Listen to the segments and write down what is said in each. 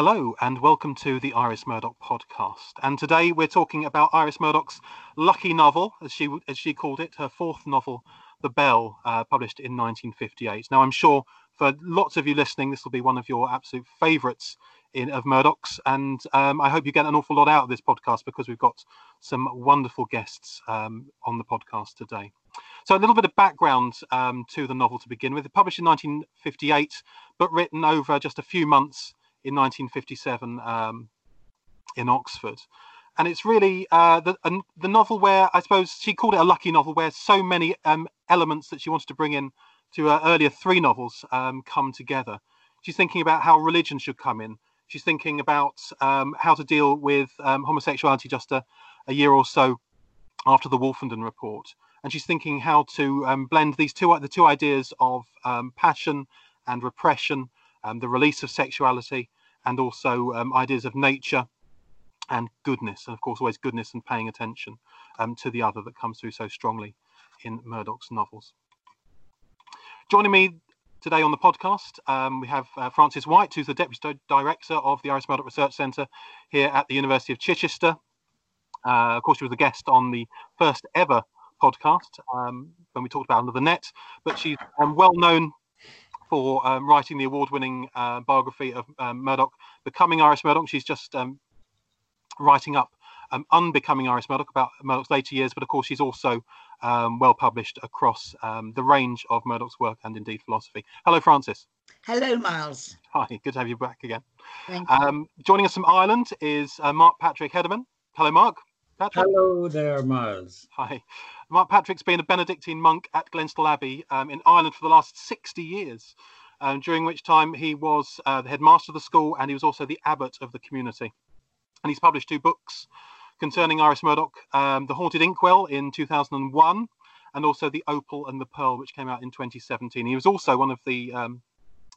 Hello, and welcome to the Iris Murdoch podcast. And today we're talking about Iris Murdoch's lucky novel, as she as she called it, her fourth novel, The Bell, uh, published in 1958. Now, I'm sure for lots of you listening, this will be one of your absolute favourites in of Murdoch's, and um, I hope you get an awful lot out of this podcast because we've got some wonderful guests um, on the podcast today. So, a little bit of background um, to the novel to begin with. It Published in 1958, but written over just a few months in 1957 um, in Oxford. And it's really uh, the, the novel where I suppose she called it a lucky novel, where so many um, elements that she wanted to bring in to her earlier three novels um, come together. She's thinking about how religion should come in. She's thinking about um, how to deal with um, homosexuality just a, a, year or so after the Wolfenden report, and she's thinking how to um, blend these two the two ideas of passion and repression, and the release of sexuality, and also um, ideas of nature and goodness, and of course, always goodness and paying attention um, to the other that comes through so strongly in Murdoch's novels. Joining me today on the podcast, um, we have uh, Frances White, who's the Deputy Director of the Iris Murdoch Research Centre here at the University of Chichester. Uh, of course, she was a guest on the first ever podcast um, when we talked about Under the Net, but she's um, well known for um, writing the award-winning uh, biography of um, Murdoch, Becoming Iris Murdoch. She's just um, writing up um, Unbecoming Iris Murdoch about Murdoch's later years, but of course she's also um, well published across um, the range of Murdoch's work and indeed philosophy. Hello, Frances. Hello, Miles. Hi, good to have you back again. Thank you. joining us from Ireland is uh, Mark Patrick Hederman. Hello, Mark. Patrick. Hello there, Miles. Hi. Mark Patrick's been a Benedictine monk at Glenstal Abbey um, in Ireland for the last 60 years, um, during which time he was uh, the headmaster of the school and he was also the abbot of the community. And he's published two books concerning Iris Murdoch um, The Haunted Inkwell in 2001 and also The Opal and the Pearl, which came out in 2017. He was also one of the um,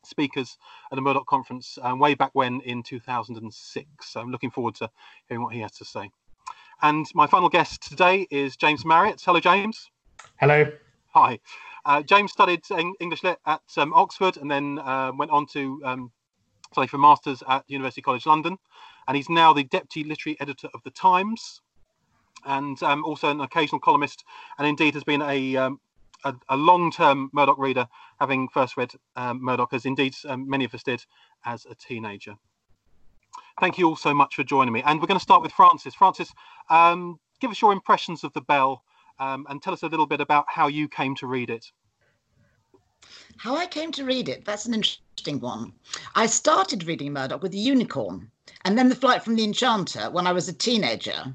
speakers at a Murdoch conference um, way back when in 2006. So I'm looking forward to hearing what he has to say. And my final guest today is James Marriott. Hello, James. Hello. Hi. Uh, James studied English Lit at um, Oxford and then uh, went on to um, study for masters at University College London. And he's now the deputy literary editor of the Times, and um, also an occasional columnist, and indeed has been a um, a, a long-term Murdoch reader, having first read um, Murdoch, as indeed um, many of us did as a teenager thank you all so much for joining me. And we're going to start with Frances. Frances, um, give us your impressions of The Bell um, and tell us a little bit about how you came to read it. How I came to read it, that's an interesting one. I started reading Murdoch with The Unicorn and then The Flight from the Enchanter when I was a teenager.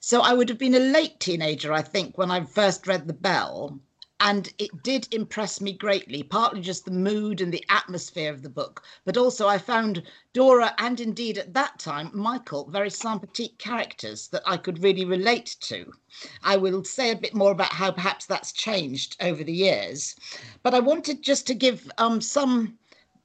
So I would have been a late teenager, I think, when I first read The Bell and it did impress me greatly partly just the mood and the atmosphere of the book. But also i found dora and indeed at that time michael very sympathetic characters that i could really relate to. I will say a bit more about how perhaps that's changed over the years. But i wanted just to give um, some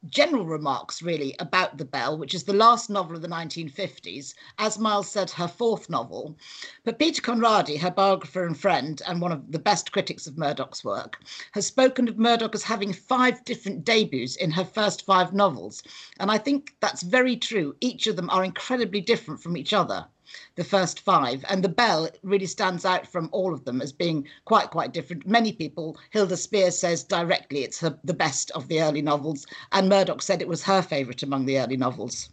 general remarks really about The Bell, which is the last novel of the 1950s, as Miles said, her fourth novel. But Peter Conradi, her biographer and friend, and one of the best critics of Murdoch's work, has spoken of Murdoch as having five different debuts in her first five novels. And I think that's very true. Each of them are incredibly different from each other the first five. And The Bell really stands out from all of them as being quite, quite different. Many people, Hilda Spiers says directly it's her, the best of the early novels, and Murdoch said it was her favourite among the early novels.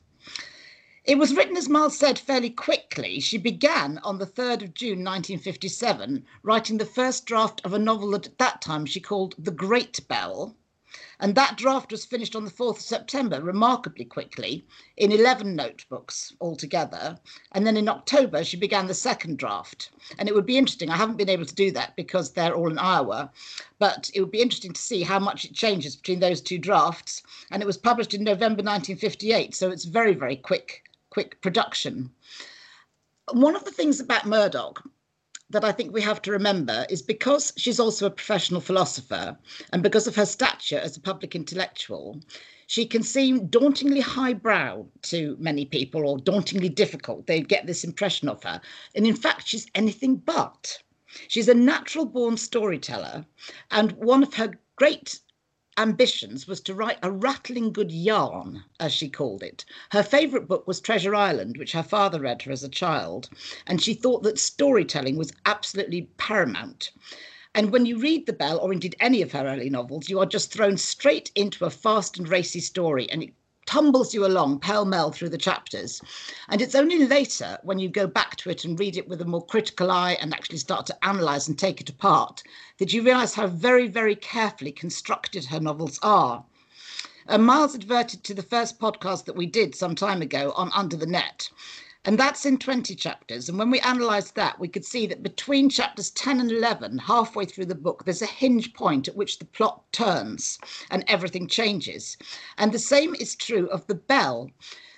It was written, as Miles said, fairly quickly. She began on the 3rd of June 1957, writing the first draft of a novel that at that time she called The Great Bell and that draft was finished on the 4th of September remarkably quickly in 11 notebooks altogether. And then in October, she began the second draft. And it would be interesting, I haven't been able to do that because they're all in Iowa, but it would be interesting to see how much it changes between those two drafts. And it was published in November 1958, so it's very, very quick, quick production. One of the things about Murdoch that I think we have to remember is because she's also a professional philosopher and because of her stature as a public intellectual, she can seem dauntingly highbrow to many people or dauntingly difficult. They get this impression of her. And in fact, she's anything but. She's a natural born storyteller. And one of her great ambitions was to write a rattling good yarn, as she called it. Her favourite book was Treasure Island, which her father read her as a child, and she thought that storytelling was absolutely paramount. And when you read The Bell, or indeed any of her early novels, you are just thrown straight into a fast and racy story, and it tumbles you along pell mell through the chapters. And it's only later when you go back to it and read it with a more critical eye and actually start to analyse and take it apart that you realise how very, very carefully constructed her novels are. And Miles adverted to the first podcast that we did some time ago on Under the Net. And that's in 20 chapters. And when we analysed that, we could see that between chapters 10 and 11, halfway through the book, there's a hinge point at which the plot turns and everything changes. And the same is true of The Bell.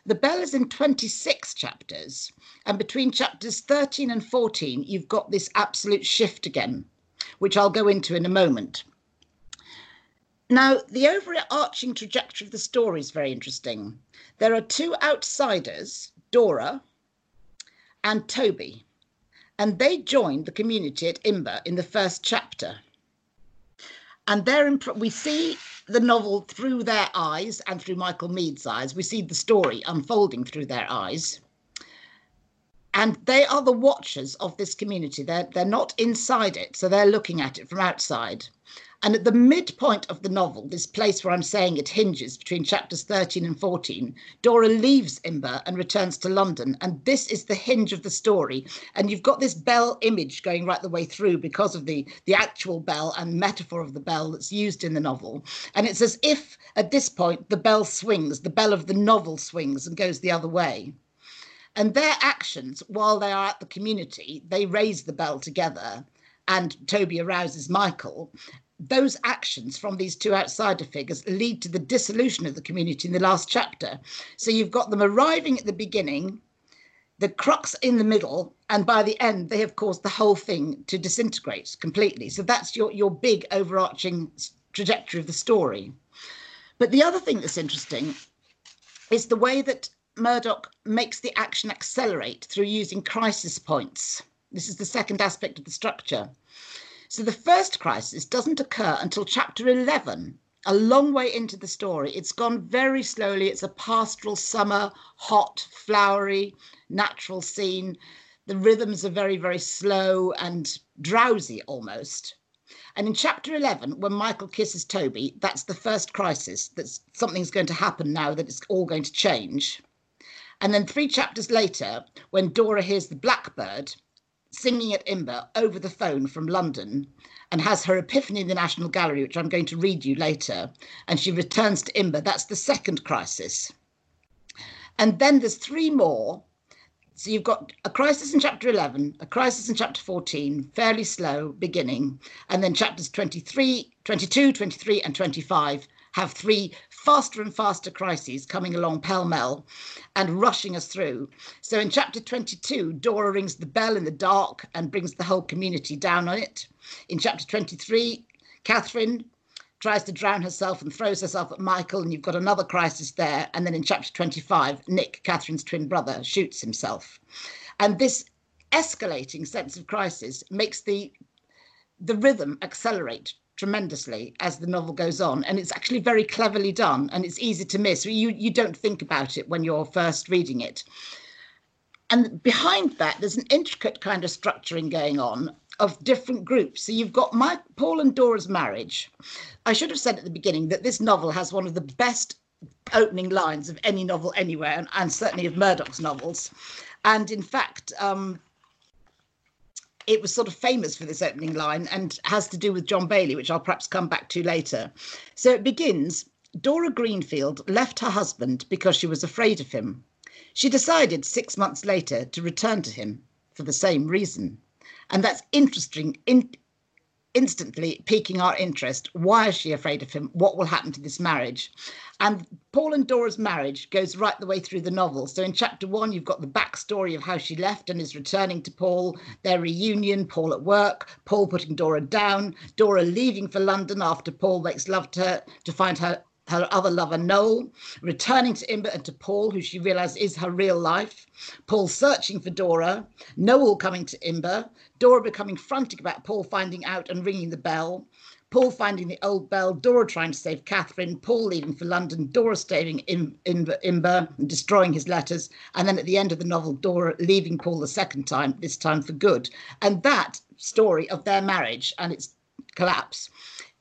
The Bell is in 26 chapters. And between chapters 13 and 14, you've got this absolute shift again, which I'll go into in a moment. Now, the overarching trajectory of the story is very interesting. There are two outsiders, Dora, and Toby, and they joined the community at Imber in the first chapter. And there we see the novel through their eyes and through Michael Mead's eyes. We see the story unfolding through their eyes. And they are the watchers of this community. They're, they're not inside it, so they're looking at it from outside. And at the midpoint of the novel, this place where I'm saying it hinges between chapters 13 and 14, Dora leaves Imber and returns to London. And this is the hinge of the story. And you've got this bell image going right the way through because of the, the actual bell and metaphor of the bell that's used in the novel. And it's as if at this point the bell swings, the bell of the novel swings and goes the other way. And their actions while they are at the community, they raise the bell together and Toby arouses Michael those actions from these two outsider figures lead to the dissolution of the community in the last chapter. So you've got them arriving at the beginning, the crux in the middle, and by the end, they have caused the whole thing to disintegrate completely. So that's your, your big overarching trajectory of the story. But the other thing that's interesting is the way that Murdoch makes the action accelerate through using crisis points. This is the second aspect of the structure. So the first crisis doesn't occur until chapter 11, a long way into the story. It's gone very slowly. It's a pastoral summer, hot, flowery, natural scene. The rhythms are very, very slow and drowsy almost. And in chapter 11, when Michael kisses Toby, that's the first crisis. That something's going to happen now, that it's all going to change. And then three chapters later, when Dora hears the blackbird, singing at Imber over the phone from London and has her epiphany in the National Gallery, which I'm going to read you later. And she returns to Imber. That's the second crisis. And then there's three more. So you've got a crisis in chapter 11, a crisis in chapter 14, fairly slow beginning, and then chapters 23, 22, 23, and 25 have three faster and faster crises coming along pell mell and rushing us through. So in chapter 22, Dora rings the bell in the dark and brings the whole community down on it. In chapter 23, Catherine tries to drown herself and throws herself at Michael, and you've got another crisis there. And then in chapter 25, Nick, Catherine's twin brother, shoots himself. And this escalating sense of crisis makes the the rhythm accelerate tremendously as the novel goes on and it's actually very cleverly done and it's easy to miss. You you don't think about it when you're first reading it. And behind that there's an intricate kind of structuring going on of different groups. So you've got my paul and dora's marriage. I should have said at the beginning that this novel has one of the best opening lines of any novel anywhere and, and certainly of murdoch's novels. And in fact um, it was sort of famous for this opening line and has to do with John Bayley, which I'll perhaps come back to later. So it begins Dora Greenfield left her husband because she was afraid of him. She decided six months later to return to him for the same reason. And that's interesting, in, instantly piquing our interest. Why is she afraid of him? What will happen to this marriage? And Paul and Dora's marriage goes right the way through the novel. So in chapter one, you've got the backstory of how she left and is returning to Paul, their reunion, Paul at work, Paul putting Dora down, Dora leaving for London after Paul makes love to her to find her her other lover Noel, returning to Imber and to Paul, who she realizes is her real life, Paul searching for Dora, Noel coming to Imber, Dora becoming frantic about Paul finding out and ringing the bell, Paul finding the old bell, Dora trying to save Catherine, Paul leaving for London, Dora staying in Imber and destroying his letters, and then at the end of the novel, Dora leaving Paul the second time, this time for good. And that story of their marriage and its collapse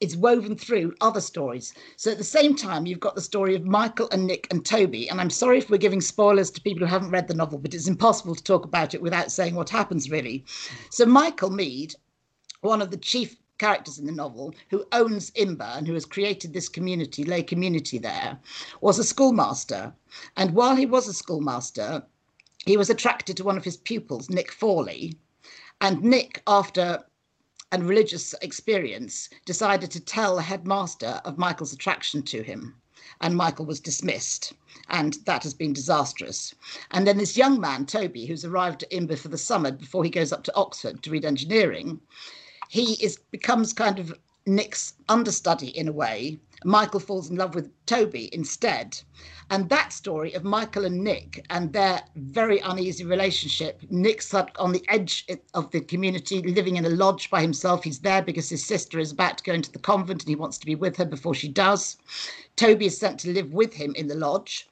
is woven through other stories. So at the same time, you've got the story of Michael and Nick and Toby. And I'm sorry if we're giving spoilers to people who haven't read the novel, but it's impossible to talk about it without saying what happens, really. So Michael Mead, one of the chief characters in the novel, who owns Imber and who has created this community, lay community there, was a schoolmaster. And while he was a schoolmaster, he was attracted to one of his pupils, Nick Fawley. And Nick, after and religious experience, decided to tell the headmaster of Michael's attraction to him. And Michael was dismissed, and that has been disastrous. And then this young man, Toby, who's arrived at Imber for the summer before he goes up to Oxford to read engineering, he is becomes kind of Nick's understudy in a way. Michael falls in love with Toby instead. And that story of Michael and Nick and their very uneasy relationship. Nick's on the edge of the community, living in a lodge by himself. He's there because his sister is about to go into the convent and he wants to be with her before she does. Toby is sent to live with him in the lodge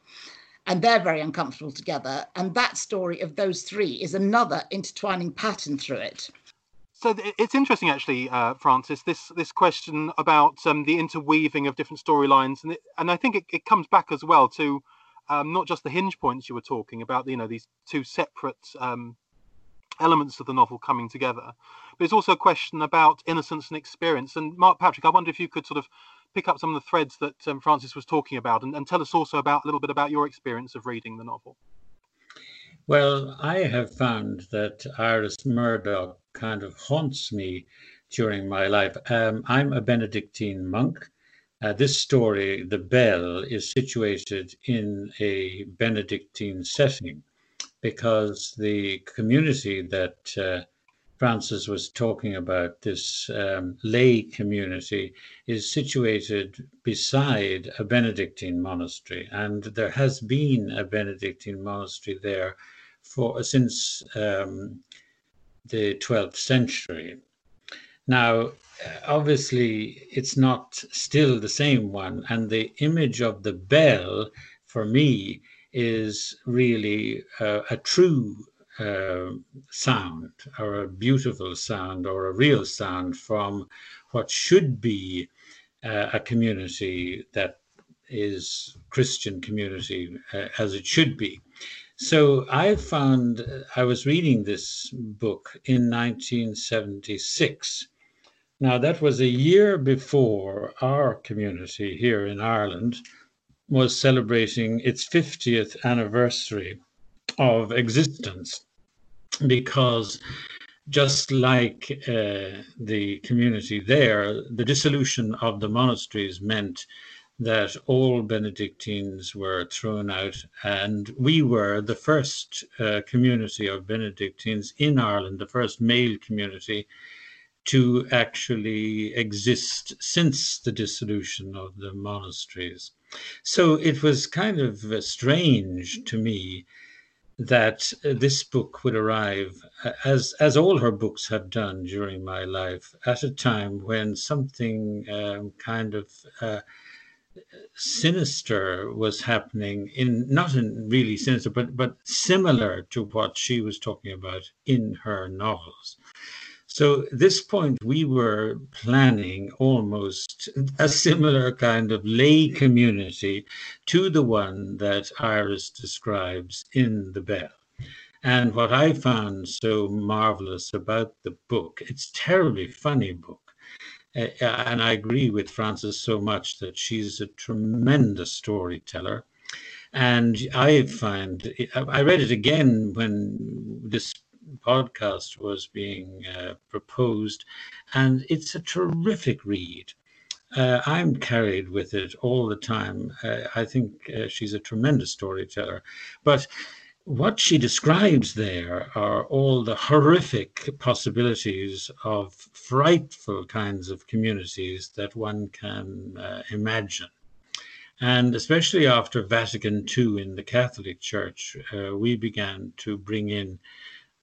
and they're very uncomfortable together. And that story of those three is another intertwining pattern through it. So it's interesting, actually, uh, Frances. This this question about um, the interweaving of different storylines, and it, and I think it, it, comes back as well to um, not just the hinge points you were talking about. You know, these two separate um, elements of the novel coming together, but it's also a question about innocence and experience. And Mark Patrick, I wonder if you could sort of pick up some of the threads that um, Frances was talking about, and, and tell us also about a little bit about your experience of reading the novel. Well, I have found that Iris Murdoch kind of haunts me during my life. Um, I'm a Benedictine monk. Uh, this story, The Bell, is situated in a Benedictine setting because the community that uh, Frances was talking about, this um, lay community, is situated beside a Benedictine monastery. And there has been a Benedictine monastery there for since um, the 12th century. Now, obviously, it's not still the same one, and the image of the bell for me is really uh, a true uh, sound or a beautiful sound or a real sound from what should be uh, a community that is Christian community uh, as it should be. So I found I was reading this book in 1976. Now, that was a year before our community here in Ireland was celebrating its 50th anniversary of existence because just like uh, the community there, the dissolution of the monasteries meant that all Benedictines were thrown out, and we were the first uh, community of Benedictines in Ireland, the first male community to actually exist since the dissolution of the monasteries. So it was kind of uh, strange to me that uh, this book would arrive, uh, as as all her books have done during my life, at a time when something um, kind of uh, sinister was happening in not in really sinister but but similar to what she was talking about in her novels. So this point we were planning almost a similar kind of lay community to the one that iris describes in the bell. And what i found so marvelous about the book it's terribly funny book and I agree with Frances so much that she's a tremendous storyteller. And I find, I read it again when this podcast was being uh, proposed, and it's a terrific read. Uh, I'm carried with it all the time. Uh, I think uh, she's a tremendous storyteller. But what she describes there are all the horrific possibilities of frightful kinds of communities that one can uh, imagine. And especially after Vatican II in the Catholic Church, uh, we began to bring in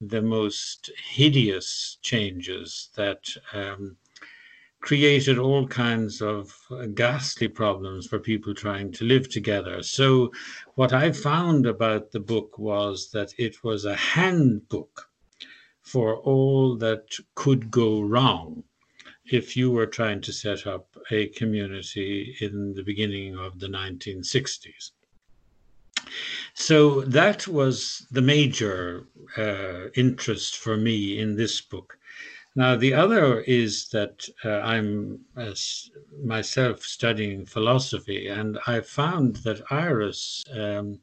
the most hideous changes that um, created all kinds of ghastly problems for people trying to live together. So, what I found about the book was that it was a handbook for all that could go wrong if you were trying to set up a community in the beginning of the 1960s. So that was the major uh, interest for me in this book. Now, the other is that uh, I'm myself studying philosophy, and I found that Iris um,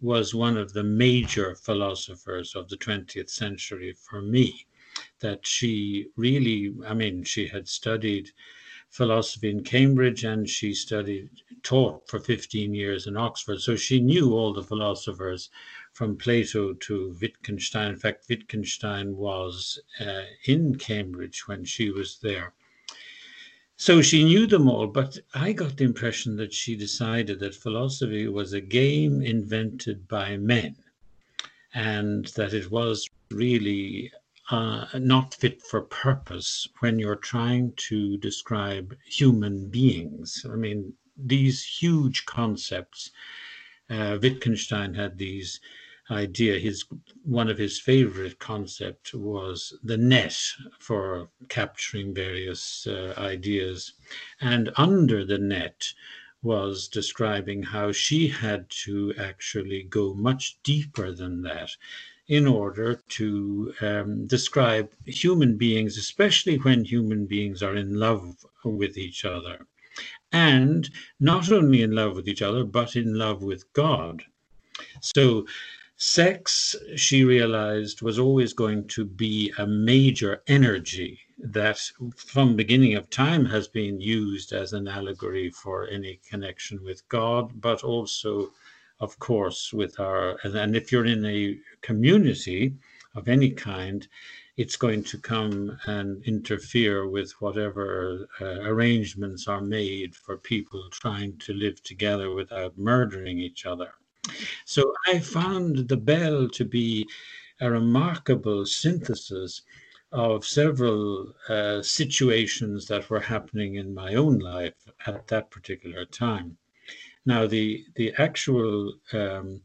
was one of the major philosophers of the 20th century for me. That she really, I mean, she had studied philosophy in Cambridge and she studied, taught for 15 years in Oxford. So she knew all the philosophers from Plato to Wittgenstein. In fact, Wittgenstein was uh, in Cambridge when she was there. So she knew them all, but I got the impression that she decided that philosophy was a game invented by men and that it was really uh, not fit for purpose when you're trying to describe human beings. I mean, these huge concepts. Uh, Wittgenstein had these idea. His one of his favorite concept was the net for capturing various uh, ideas, and under the net was describing how she had to actually go much deeper than that in order to um, describe human beings, especially when human beings are in love with each other. And not only in love with each other, but in love with God. So sex, she realized, was always going to be a major energy that from beginning of time has been used as an allegory for any connection with God, but also, of course, with our, and if you're in a community of any kind, it's going to come and interfere with whatever uh, arrangements are made for people trying to live together without murdering each other. So I found the bell to be a remarkable synthesis of several uh, situations that were happening in my own life at that particular time. Now, the the actual um,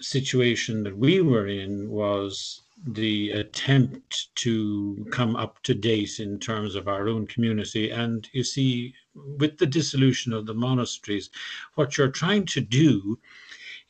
situation that we were in was the attempt to come up to date in terms of our own community. And you see, with the dissolution of the monasteries, what you're trying to do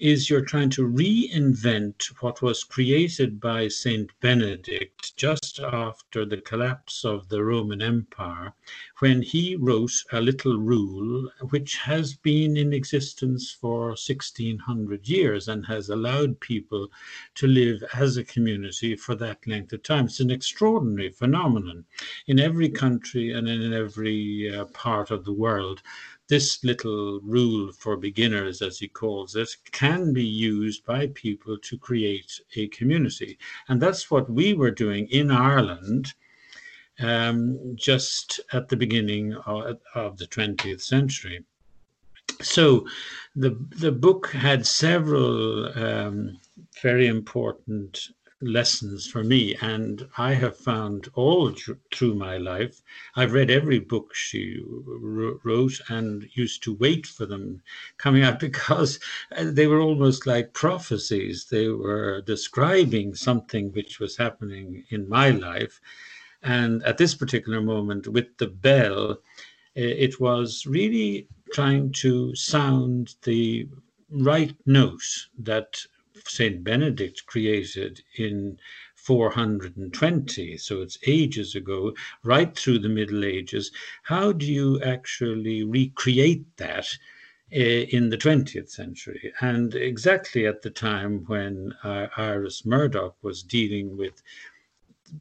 is you're trying to reinvent what was created by Saint Benedict just after the collapse of the Roman Empire, when he wrote a little rule which has been in existence for 1600 years and has allowed people to live as a community for that length of time. It's an extraordinary phenomenon in every country and in every uh, part of the world this little rule for beginners, as he calls it, can be used by people to create a community. And that's what we were doing in Ireland um, just at the beginning of, of the 20th century. So the, the book had several um, very important lessons for me. And I have found all through my life, I've read every book she wrote and used to wait for them coming out because they were almost like prophecies. They were describing something which was happening in my life. And at this particular moment, with the bell, it was really trying to sound the right note that Saint Benedict created in 420, so it's ages ago, right through the Middle Ages. How do you actually recreate that? Eh, in the 20th century, and exactly at the time when uh, Iris Murdoch was dealing with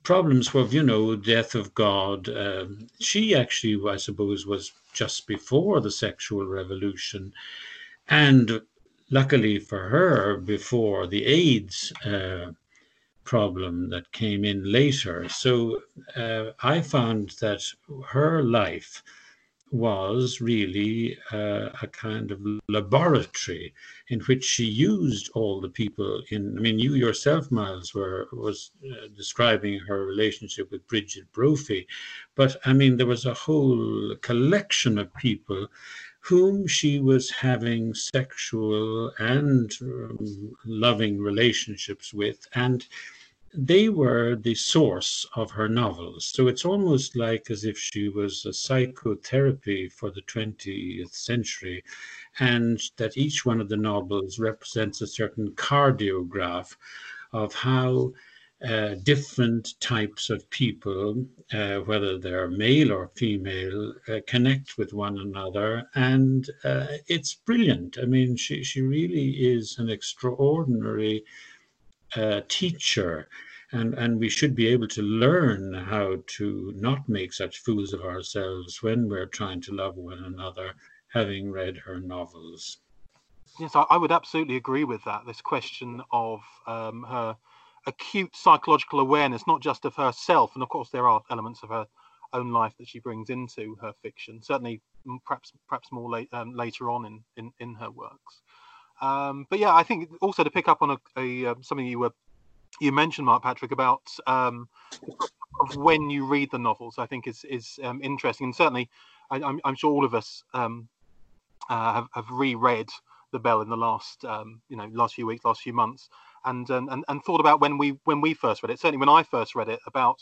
problems of, you know, death of God. Um, she actually, I suppose, was just before the sexual revolution. And luckily for her, before the AIDS uh, problem that came in later. So uh, I found that her life was really uh, a kind of laboratory in which she used all the people in i mean you yourself miles were was uh, describing her relationship with brigid brophy but i mean there was a whole collection of people whom she was having sexual and um, loving relationships with and they were the source of her novels. So it's almost like as if she was a psychotherapy for the 20th century, and that each one of the novels represents a certain cardiograph of how uh, different types of people, uh, whether they're male or female, uh, connect with one another. And uh, it's brilliant. I mean, she, she really is an extraordinary uh, teacher and and we should be able to learn how to not make such fools of ourselves when we're trying to love one another having read her novels yes i, would absolutely agree with that this question of um, her acute psychological awareness not just of herself and of course there are elements of her own life that she brings into her fiction certainly perhaps perhaps more late, um, later on in, in in her works um, but yeah, I think also to pick up on a, a um, something you were you mentioned Mark Patrick about um, of when you read the novels. I think is is um, interesting, and certainly I, am sure all of us um, uh, have, have reread the Bell in the last you know last few weeks, last few months, and, and and thought about when we when we first read it. Certainly when I first read it about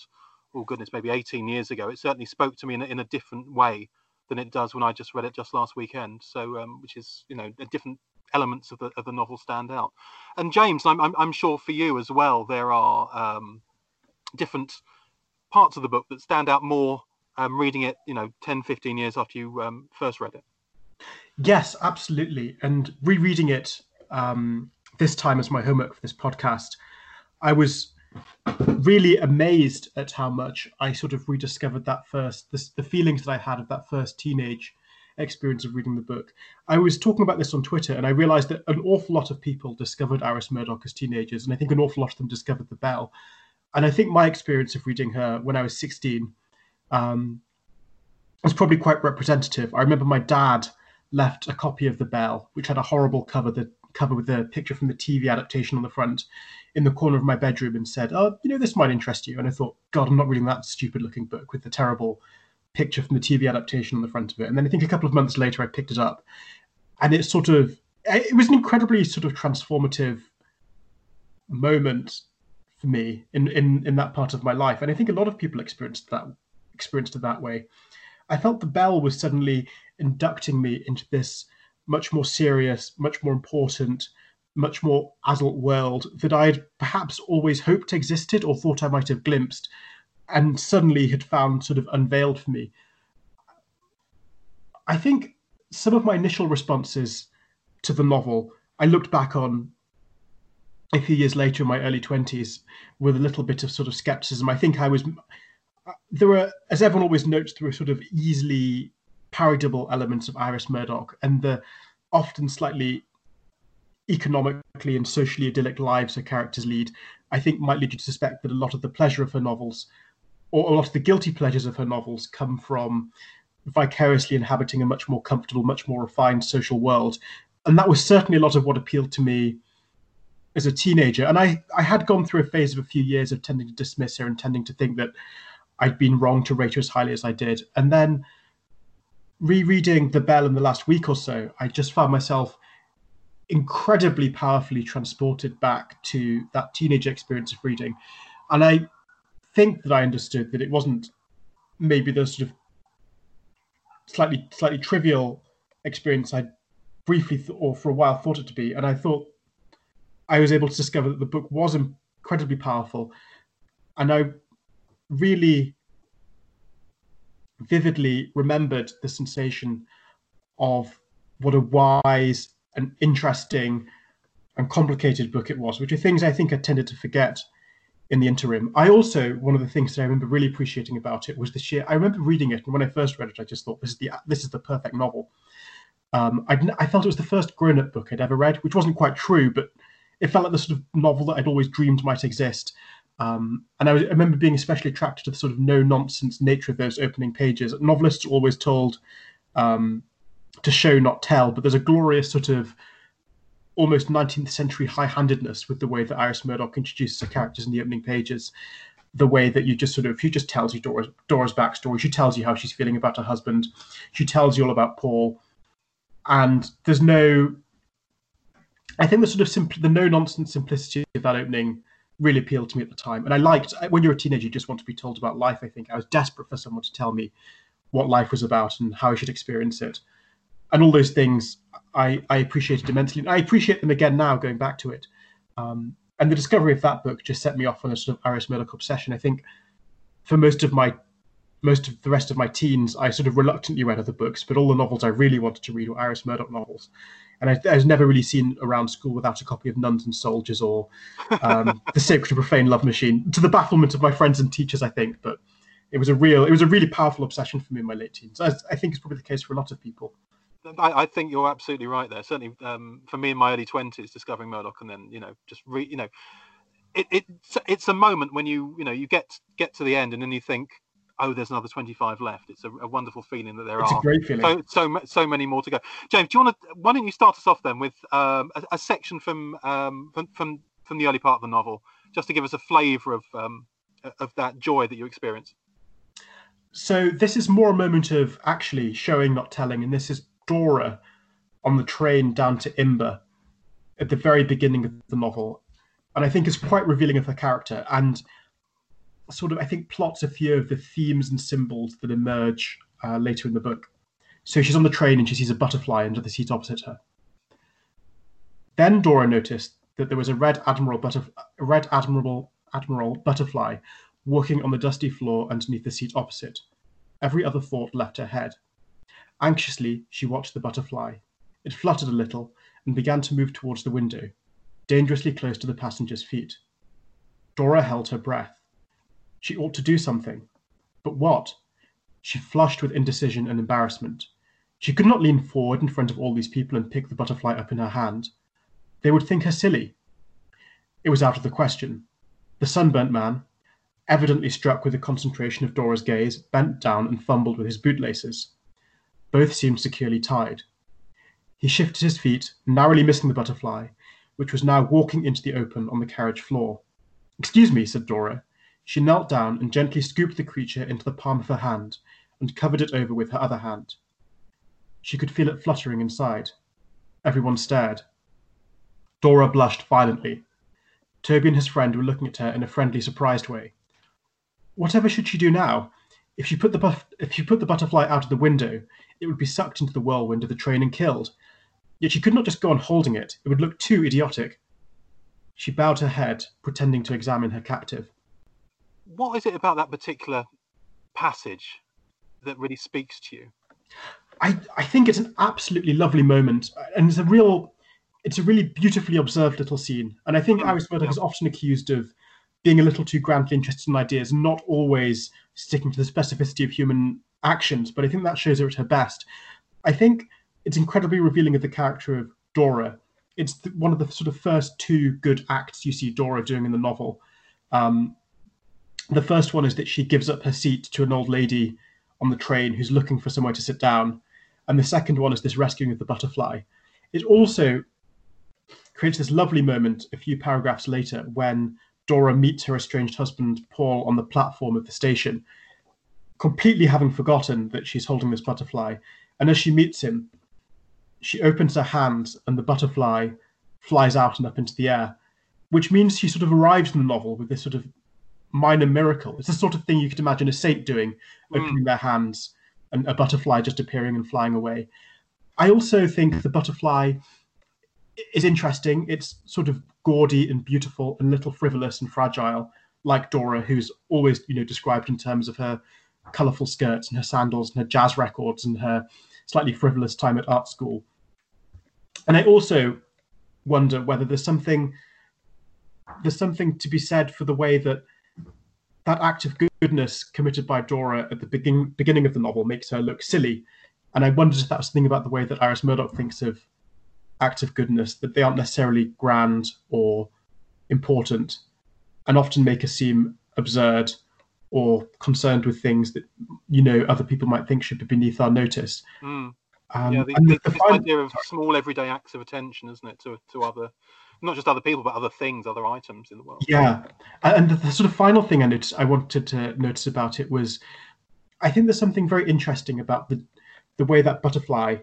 oh goodness maybe 18 years ago, it certainly spoke to me in a, in a different way than it does when I just read it just last weekend. So um, which is you know different elements of the of the novel stand out. And James, I'm I'm, I'm sure for you as well, there are um, different parts of the book that stand out more um, reading it, you know, 10, 15 years after you um, first read it. Yes, absolutely. And rereading it um, this time as my homework for this podcast, I was really amazed at how much I sort of rediscovered that first, this, the feelings that I had of that first teenage experience of reading the book. I was talking about this on Twitter, and I realized that an awful lot of people discovered Iris Murdoch as teenagers, and I think an awful lot of them discovered The Bell. And I think my experience of reading her when I was 16 um, was probably quite representative. I remember my dad left a copy of The Bell, which had a horrible cover, the cover with a picture from the TV adaptation on the front, in the corner of my bedroom, and said, "Oh, you know, this might interest you." And I thought, God, I'm not reading that stupid-looking book with the terrible picture from the TV adaptation on the front of it. And then I think a couple of months later, I picked it up, and it sort of it was an incredibly sort of transformative moment for me in in in that part of my life. And I think a lot of people experienced that experienced it that way. I felt the bell was suddenly inducting me into this much more serious, much more important, much more adult world that I had perhaps always hoped existed or thought I might have glimpsed, and suddenly had found sort of unveiled for me. I think some of my initial responses to the novel, I looked back on a few years later in my early 20s with a little bit of sort of skepticism. I think I was, uh, there were, as everyone always notes, there were sort of easily parodable elements of Iris Murdoch and the often slightly economically and socially idyllic lives her characters lead, I think might lead you to suspect that a lot of the pleasure of her novels or a lot of the guilty pleasures of her novels come from vicariously inhabiting a much more comfortable, much more refined social world. And that was certainly a lot of what appealed to me as a teenager. And I, I had gone through a phase of a few years of tending to dismiss her and tending to think that I'd been wrong to rate her as highly as I did. And then rereading The Bell in the last week or so, I just found myself incredibly powerfully transported back to that teenage experience of reading. And I think that I understood that it wasn't maybe the sort of slightly slightly trivial experience I briefly th- or for a while thought it to be, and I thought I was able to discover that the book was incredibly powerful, and I really vividly remembered the sensation of what a wise and interesting and complicated book it was, which are things I think I tended to forget in the interim. I also one of the things that I remember really appreciating about it was the sheer. I remember reading it, and when I first read it, I just thought this is the this is the perfect novel. Um, I, I felt it was the first grown-up book I'd ever read, which wasn't quite true, but it felt like the sort of novel that I'd always dreamed might exist. Um, and I, was, I, remember being especially attracted to the sort of no-nonsense nature of those opening pages. Novelists are always told um, to show, not tell, but there's a glorious sort of almost 19th century high handedness with the way that Iris Murdoch introduces her characters in the opening pages. The way that you just sort of, she just tells you Dora's, Dora's backstory. She tells you how she's feeling about her husband. She tells you all about Paul. And there's no, I think the sort of simple, the no nonsense simplicity of that opening really appealed to me at the time. And I liked, when you're a teenager, you just want to be told about life. I think I was desperate for someone to tell me what life was about and how I should experience it. And all those things I, I appreciated immensely. And I appreciate them again now, going back to it. Um, and the discovery of that book just set me off on a sort of Iris Murdoch obsession. I think for most of my most of the rest of my teens, I sort of reluctantly read other books, but all the novels I really wanted to read were Iris Murdoch novels. And I, I was never really seen around school without a copy of Nuns and Soldiers or um, The Sacred and Profane Love Machine, to the bafflement of my friends and teachers, I think. But it was a real, it was a really powerful obsession for me in my late teens. I, I think it's probably the case for a lot of people. I, I, think you're absolutely right there. Certainly, um, for me in my early twenties, discovering Murdoch, and then you know, just re, you know, it, it it's a moment when you you know you get get to the end, and then you think, oh, there's another 25 left. It's a, a wonderful feeling that there it's are a great feeling. So, so so many more to go. James, do you want to? Why don't you start us off then with um, a, a, section from, um, from from from the early part of the novel, just to give us a flavour of um, of that joy that you experience. So this is more a moment of actually showing, not telling, and this is Dora on the train down to Imber at the very beginning of the novel. And I think is quite revealing of her character and sort of, I think, plots a few of the themes and symbols that emerge uh, later in the book. So she's on the train and she sees a butterfly under the seat opposite her. Then Dora noticed that there was a red admiral, butterf- red admiral, admiral butterfly walking on the dusty floor underneath the seat opposite. Every other thought left her head. Anxiously, she watched the butterfly. It fluttered a little and began to move towards the window, dangerously close to the passenger's feet. Dora held her breath. She ought to do something. But what? She flushed with indecision and embarrassment. She could not lean forward in front of all these people and pick the butterfly up in her hand. They would think her silly. It was out of the question. The sunburnt man, evidently struck with the concentration of Dora's gaze, bent down and fumbled with his bootlaces. Both seemed securely tied. He shifted his feet, narrowly missing the butterfly, which was now walking into the open on the carriage floor. Excuse me, said Dora. She knelt down and gently scooped the creature into the palm of her hand and covered it over with her other hand. She could feel it fluttering inside. Everyone stared. Dora blushed violently. Toby and his friend were looking at her in a friendly, surprised way. Whatever should she do now? If she put the buff- if she put the butterfly out of the window, it would be sucked into the whirlwind of the train and killed. Yet she could not just go on holding it, it would look too idiotic. She bowed her head, pretending to examine her captive. What is it about that particular passage that really speaks to you? I, I think it's an absolutely lovely moment, and it's a real, it's a really beautifully observed little scene. And I think mm, Iris Murdoch yeah. is often accused of being a little too grandly interested in ideas, not always sticking to the specificity of human actions. But I think that shows her at her best. I think it's incredibly revealing of the character of Dora. It's the, one of the sort of first two good acts you see Dora doing in the novel. Um, the first one is that she gives up her seat to an old lady on the train who's looking for somewhere to sit down. And the second one is this rescuing of the butterfly. It also creates this lovely moment a few paragraphs later when Dora meets her estranged husband, Paul, on the platform of the station, completely having forgotten that she's holding this butterfly. And as she meets him, she opens her hands and the butterfly flies out and up into the air, which means she sort of arrives in the novel with this sort of minor miracle. It's the sort of thing you could imagine a saint doing, mm. opening their hands and a butterfly just appearing and flying away. I also think the butterfly is interesting. It's sort of gaudy and beautiful and little frivolous and fragile, like Dora, who's always you know described in terms of her colourful skirts and her sandals and her jazz records and her slightly frivolous time at art school. And I also wonder whether there's something there's something to be said for the way that that act of goodness committed by Dora at the begin, beginning of the novel makes her look silly. And I wondered if that was something about the way that Iris Murdoch thinks of acts of goodness that they aren't necessarily grand or important and often make us seem absurd or concerned with things that you know other people might think should be beneath our notice. Mm. Um, yeah, the, and the- the, the idea of small everyday acts of attention, isn't it, to to other, not just other people, but other things, other items in the world. Yeah, and the, sort of final thing I noticed, I wanted to notice about it was, I think there's something very interesting about the the way that butterfly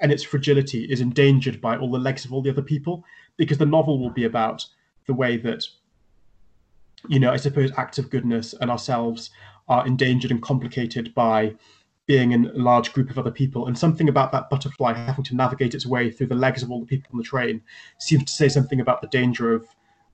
and its fragility is endangered by all the legs of all the other people, because the novel will be about the way that, you know, I suppose acts of goodness and ourselves are endangered and complicated by being in a large group of other people, and something about that butterfly having to navigate its way through the legs of all the people on the train seems to say something about the danger of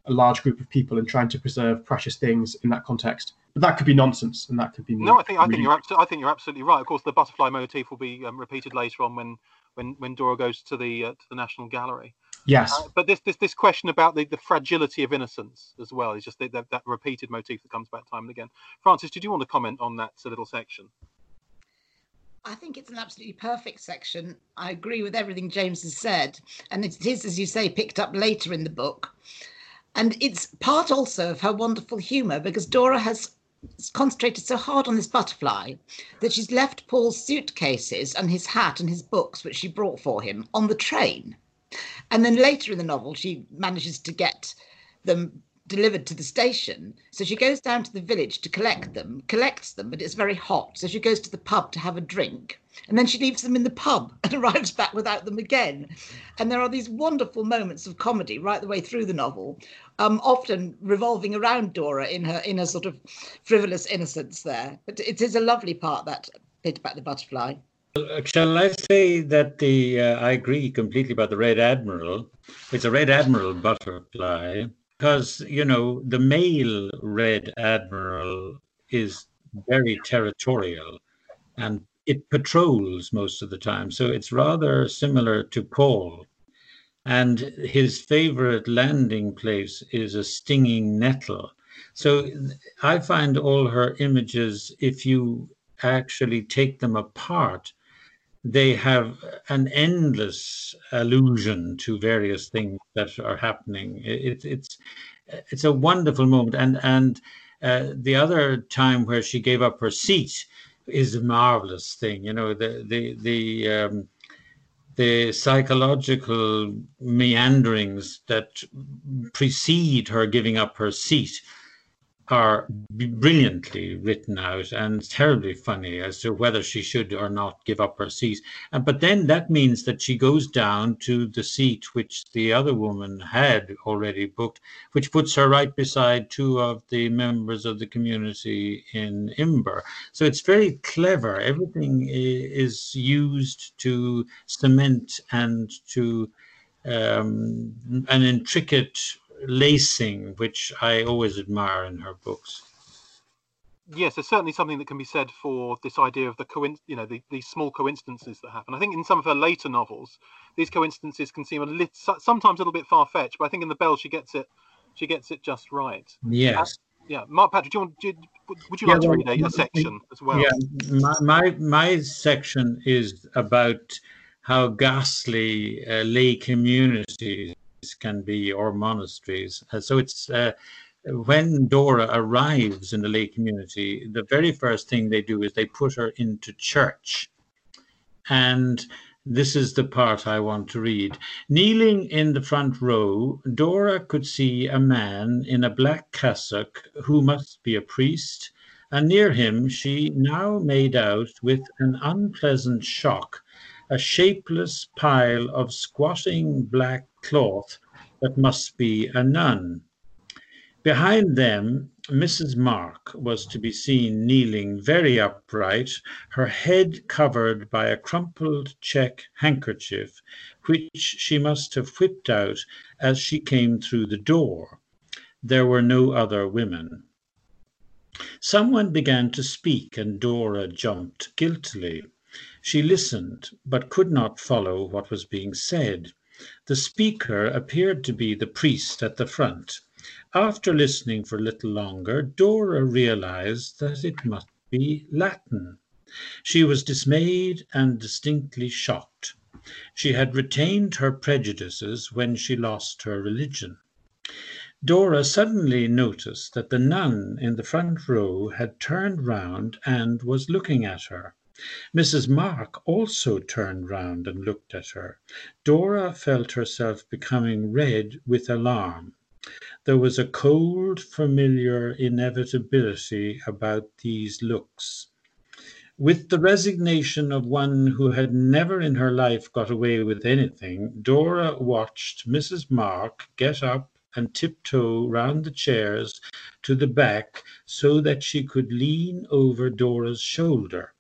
a large group of people and trying to preserve precious things in that context. But that could be nonsense, and that could be No, I think I think you're absolutely I think you're absolutely right. Of course, the butterfly motif will be um, repeated later on when when when Dora goes to the uh, to the National Gallery. yes, Uh, but this this this question about the, the fragility of innocence as well is just the, that that repeated motif that comes back time and again. Frances, did you want to comment on that uh, little section? I think it's an absolutely perfect section. I agree with everything James has said. And it is, as you say, picked up later in the book. And it's part also of her wonderful humour because Dora has concentrated so hard on this butterfly that she's left Paul's suitcases and his hat and his books, which she brought for him, on the train. And then later in the novel, she manages to get them delivered to the station. So she goes down to the village to collect them, collects them, but it's very hot. So she goes to the pub to have a drink. And then she leaves them in the pub and arrives back without them again. And there are these wonderful moments of comedy right the way through the novel, um, often revolving around Dora in her in her sort of frivolous innocence there. But it is a lovely part that bit about the butterfly. Shall I say that the uh, I agree completely about the Red Admiral. It's a Red Admiral butterfly because you know the male Red Admiral is very territorial and it patrols most of the time. So it's rather similar to Paul. And his favorite landing place is a stinging nettle. So I find all her images, if you actually take them apart, they have an endless allusion to various things that are happening. It, it's it's a wonderful moment, and and uh, the other time where she gave up her seat is a marvelous thing. You know the the the um, the psychological meanderings that precede her giving up her seat are brilliantly written out and terribly funny as to whether she should or not give up her seat. And but then that means that she goes down to the seat which the other woman had already booked, which puts her right beside two of the members of the community in Imber. So it's very clever. Everything is used to cement and to um, an intricate lacing, which I always admire in her books. Yes, there's certainly something that can be said for this idea of the coin, you know, the, these small coincidences that happen. I think in some of her later novels, these coincidences can seem a little, sometimes a little bit far fetched, but I think in the Bell she gets it, she gets it just right. Yes. Yeah, Mark Patrick, do you want, do you, would you Yeah, like to read a, a section as well? Yeah, my, my my section is about how ghastly uh, lay communities can be or monasteries. Uh, so it's uh, when Dora arrives in the lay community, the very first thing they do is they put her into church, and this is the part I want to read. Kneeling in the front row, Dora could see a man in a black cassock who must be a priest, and near him she now made out with an unpleasant shock a shapeless pile of squatting black cloth that must be a nun. Behind them, Mrs. Mark was to be seen kneeling very upright, her head covered by a crumpled check handkerchief, which she must have whipped out as she came through the door. There were no other women. Someone began to speak, and Dora jumped guiltily. She listened, but could not follow what was being said. The speaker appeared to be the priest at the front. After listening for a little longer, Dora realized that it must be Latin. She was dismayed and distinctly shocked. She had retained her prejudices when she lost her religion. Dora suddenly noticed that the nun in the front row had turned round and was looking at her. Mrs. Mark also turned round and looked at her. Dora felt herself becoming red with alarm. There was a cold, familiar inevitability about these looks. With the resignation of one who had never in her life got away with anything, Dora watched Mrs. Mark get up and tiptoe round the chairs to the back so that she could lean over Dora's shoulder.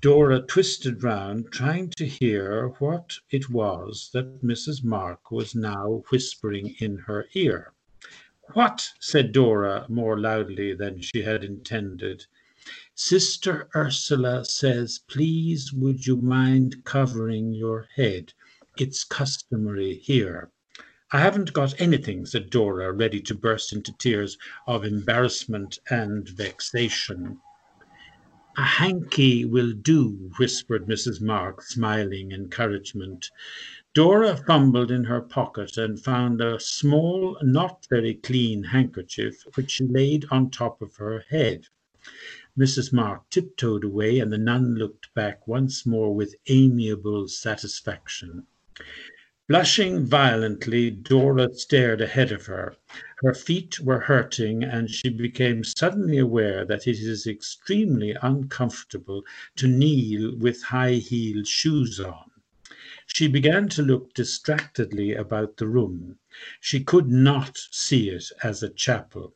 Dora twisted round, trying to hear what it was that Mrs. Mark was now whispering in her ear. What? said Dora more loudly than she had intended. Sister Ursula says, please would you mind covering your head? It's customary here. I haven't got anything, said Dora, ready to burst into tears of embarrassment and vexation. A hanky will do, whispered Mrs. Mark, smiling encouragement. Dora fumbled in her pocket and found a small, not very clean handkerchief, which she laid on top of her head. Mrs. Mark tiptoed away, and the nun looked back once more with amiable satisfaction. Blushing violently, Dora stared ahead of her. Her feet were hurting, and she became suddenly aware that it is extremely uncomfortable to kneel with high heeled shoes on. She began to look distractedly about the room. She could not see it as a chapel.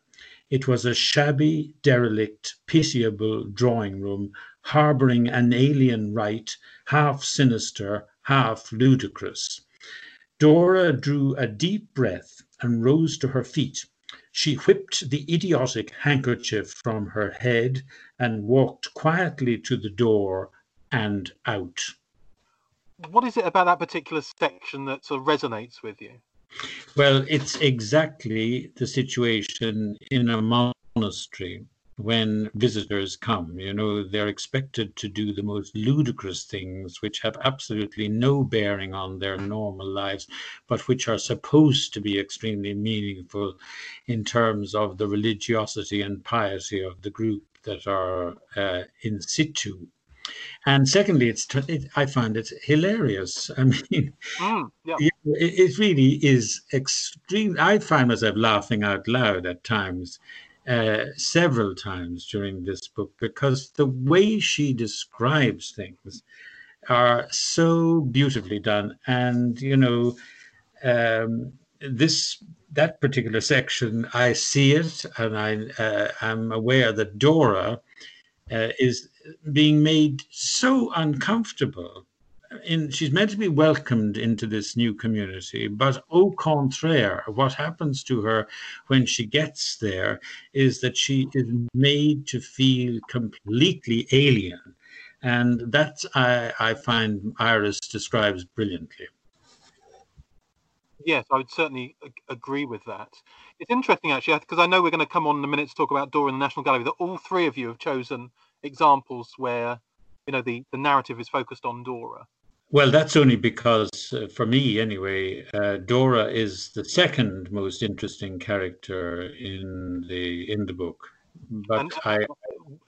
It was a shabby, derelict, pitiable drawing room, harboring an alien rite, half sinister, half ludicrous. Dora drew a deep breath and rose to her feet. She whipped the idiotic handkerchief from her head and walked quietly to the door and out. What is it about that particular section that sort of resonates with you? Well, it's exactly the situation in a monastery when visitors come. You know, they're expected to do the most ludicrous things which have absolutely no bearing on their normal lives, but which are supposed to be extremely meaningful in terms of the religiosity and piety of the group that are uh, in situ. And secondly, it's it, I find it hilarious. I mean, mm, yeah. it, it, really is extreme. I find myself laughing out loud at times uh, several times during this book because the way she describes things are so beautifully done. And, you know, um, this that particular section, I see it, and I uh, am aware that Dora uh, is being made so uncomfortable in, she's meant to be welcomed into this new community, but au contraire, what happens to her when she gets there is that she is made to feel completely alien. And that I, I find Iris describes brilliantly. Yes, I would certainly agree with that. It's interesting actually, because I know we're going to come on in a minute to talk about Dora in the National Gallery, that all three of you have chosen examples where you know the, the narrative is focused on Dora. Well, that's only because, uh, for me anyway, uh, Dora is the second most interesting character in the in the book. But and, I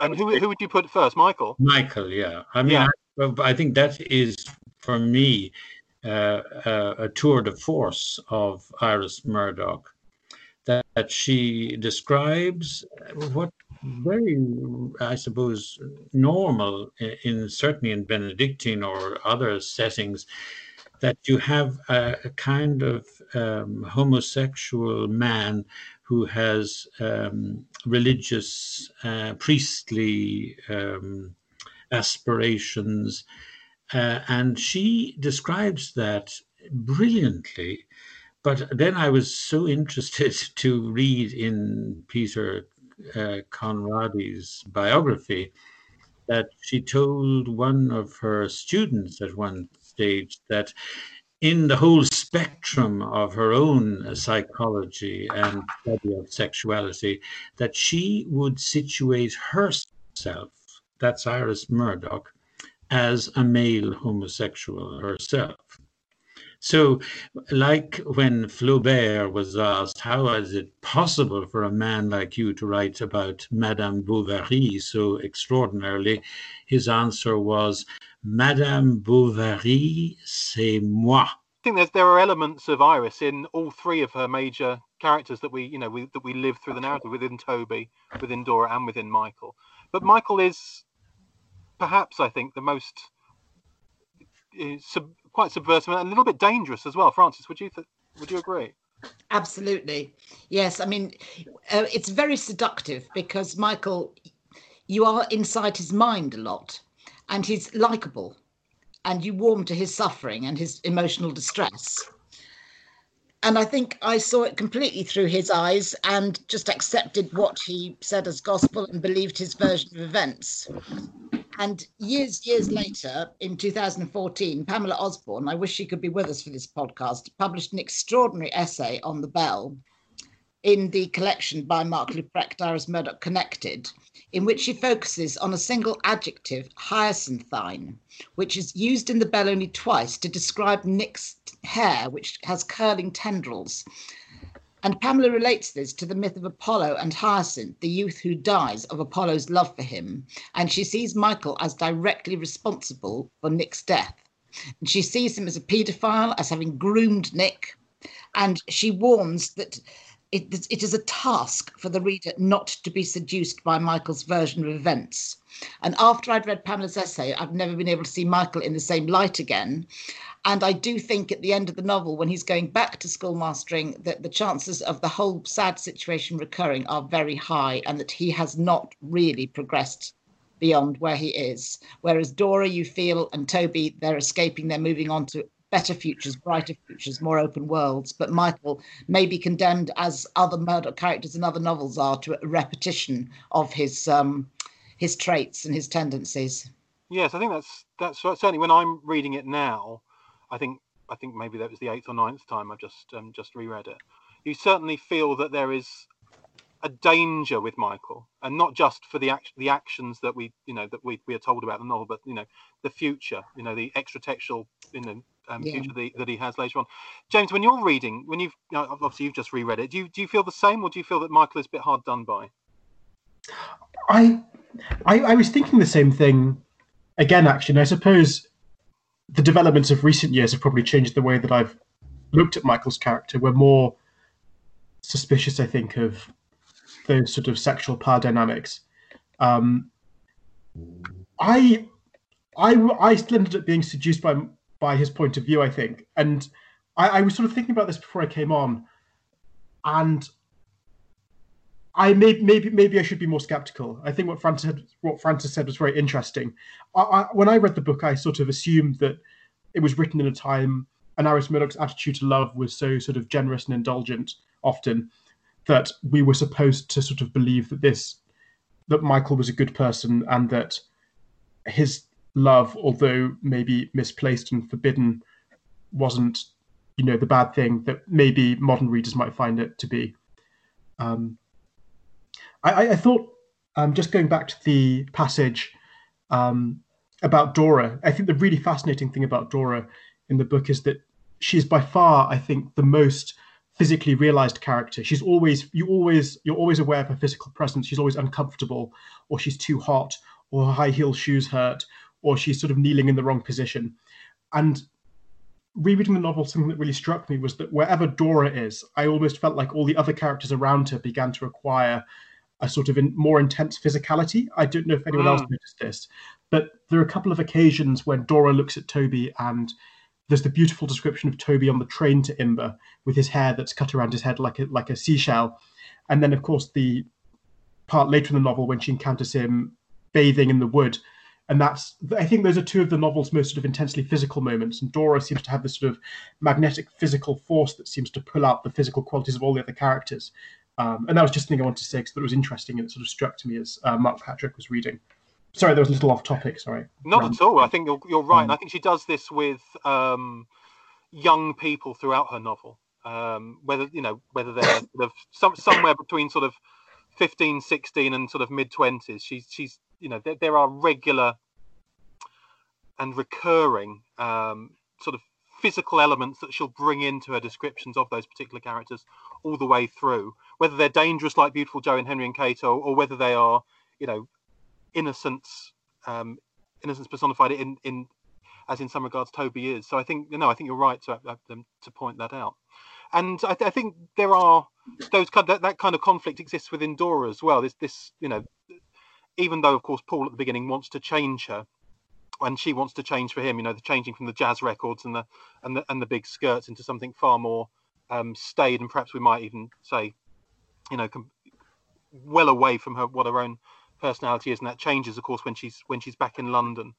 and who who would you put first, Michael? Michael, yeah. I mean, yeah. I, I, think that is for me uh, a, a tour de force of Iris Murdoch. That, that she describes what very, I suppose, normal in certainly in Benedictine or other settings that you have a, a kind of um, homosexual man who has um, religious, uh, priestly um, aspirations. Uh, and she describes that brilliantly. But then I was so interested to read in Peter uh, Conradi's biography that she told one of her students at one stage that in the whole spectrum of her own psychology and study of sexuality, that she would situate herself, that's Iris Murdoch, as a male homosexual herself. So, like when Flaubert was asked, how is it possible for a man like you to write about Madame Bovary so extraordinarily? His answer was, Madame Bovary, c'est moi. I think there's, there are elements of Iris in all three of her major characters that we, you know, we, that we live through the narrative within Toby, within Dora, and within Michael. But Michael is perhaps, I think, the most uh, sub, quite subversive and a little bit dangerous as well. Frances, would you th- would you agree? Absolutely, yes. I mean, uh, it's very seductive because Michael, you are inside his mind a lot, and he's likable, and you warm to his suffering and his emotional distress. And I think I saw it completely through his eyes and just accepted what he said as gospel and believed his version of events. And years, years later, in 2014, Pamela Osborn, I wish she could be with us for this podcast, published an extraordinary essay on the bell in the collection by Mark Luprecht, Iris Murdoch Connected, in which she focuses on a single adjective, hyacinthine, which is used in the bell only twice to describe Nick's hair, which has curling tendrils. And Pamela relates this to the myth of Apollo and Hyacinth, the youth who dies of Apollo's love for him. And she sees Michael as directly responsible for Nick's death. And she sees him as a paedophile, as having groomed Nick. And she warns that it, it is a task for the reader not to be seduced by Michael's version of events. And after I'd read Pamela's essay, I've never been able to see Michael in the same light again. And I do think at the end of the novel, when he's going back to schoolmastering, that the chances of the whole sad situation recurring are very high and that he has not really progressed beyond where he is. Whereas Dora, you feel, and Toby, they're escaping, they're moving on to better futures, brighter futures, more open worlds. But Michael may be condemned, as other Murdoch characters in other novels are, to a repetition of his um, his traits and his tendencies. Yes, I think that's that's certainly when I'm reading it now. I think I think maybe that was the eighth or ninth time I've just um, just reread it. You certainly feel that there is a danger with Michael, and not just for the act- the actions that we you know that we, we are told about the novel, but you know the future, you know the extratextual you know um, yeah. future that, that he has later on. James, when you're reading, when you've you know, obviously you've just reread it, do you do you feel the same, or do you feel that Michael is a bit hard done by? I I, I was thinking the same thing again, actually. And I suppose the developments of recent years have probably changed the way that I've looked at Michael's character. We're more suspicious, I think, of those sort of sexual power dynamics. Um, I, I, I still ended up being seduced by by his point of view, I think, and I, I was sort of thinking about this before I came on, and I may, maybe maybe I should be more skeptical. I think what Frances had, what Frances said was very interesting. I, I, when I read the book, I sort of assumed that it was written in a time, and Iris Murdoch's attitude to love was so sort of generous and indulgent, often that we were supposed to sort of believe that this that Michael was a good person and that his love, although maybe misplaced and forbidden, wasn't you know the bad thing that maybe modern readers might find it to be. Um, I, I thought, um, just going back to the passage um, about Dora, I think the really fascinating thing about Dora in the book is that she's by far, I think, the most physically realized character. She's always you always you're always aware of her physical presence. She's always uncomfortable, or she's too hot, or her high heel shoes hurt, or she's sort of kneeling in the wrong position. And rereading the novel, something that really struck me was that wherever Dora is, I almost felt like all the other characters around her began to acquire a sort of in, more intense physicality. I don't know if anyone mm. else noticed this, but there are a couple of occasions when Dora looks at Toby and there's the beautiful description of Toby on the train to Imber with his hair that's cut around his head like a like a seashell, and then of course the part later in the novel when she encounters him bathing in the wood, and that's I think those are two of the novel's most sort of intensely physical moments. And Dora seems to have this sort of magnetic physical force that seems to pull out the physical qualities of all the other characters. Um, and that was just something I wanted to say because it was interesting and it sort of struck to me as uh, Mark Patrick was reading. Sorry, that was a little off topic. Sorry. Not at all. I think you're, you're right. Um, I think she does this with um, young people throughout her novel. Um, whether you know whether they're sort of some, somewhere between sort of 15, 16 and sort of mid 20s. She's she's you know there, there are regular and recurring um, sort of physical elements that she'll bring into her descriptions of those particular characters all the way through, whether they're dangerous like Beautiful Joe and Henry and Cato, or whether they are, you know, innocence, um, innocence personified in in as in some regards Toby is. So I think you know I think you're right to um, to point that out, and I, th- I think there are those kind of, that, that kind of conflict exists within Dora as well. This this you know even though of course Paul at the beginning wants to change her and she wants to change for him you know the changing from the jazz records and the and the and the big skirts into something far more um, staid and perhaps we might even say you know com- well away from her what her own personality is and that changes of course when she's when she's back in london.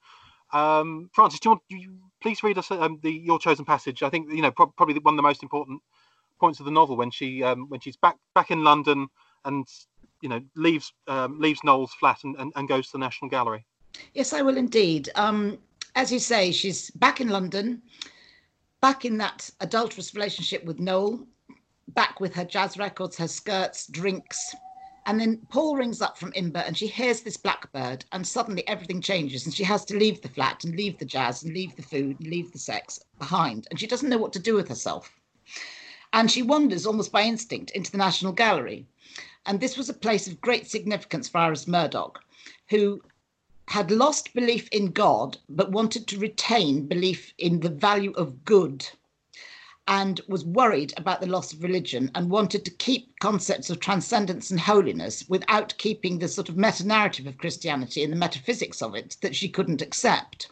Um, frances do you want you please read us um, the your chosen passage? I think you know pro- probably one of the most important points of the novel when she um, when she's back back in london and you know leaves um, leaves Noel's flat and, and, and, goes to the National Gallery. Yes, I will indeed. Um, as you say, she's back in London, back in that adulterous relationship with Noel, back with her jazz records, her skirts, drinks. And then Paul rings up from Imber and she hears this blackbird, and suddenly everything changes. And she has to leave the flat and leave the jazz and leave the food and leave the sex behind. And she doesn't know what to do with herself. And she wanders almost by instinct into the National Gallery and this was a place of great significance for Iris Murdoch, who had lost belief in God, but wanted to retain belief in the value of good and was worried about the loss of religion and wanted to keep concepts of transcendence and holiness without keeping the sort of meta narrative of Christianity and the metaphysics of it that she couldn't accept.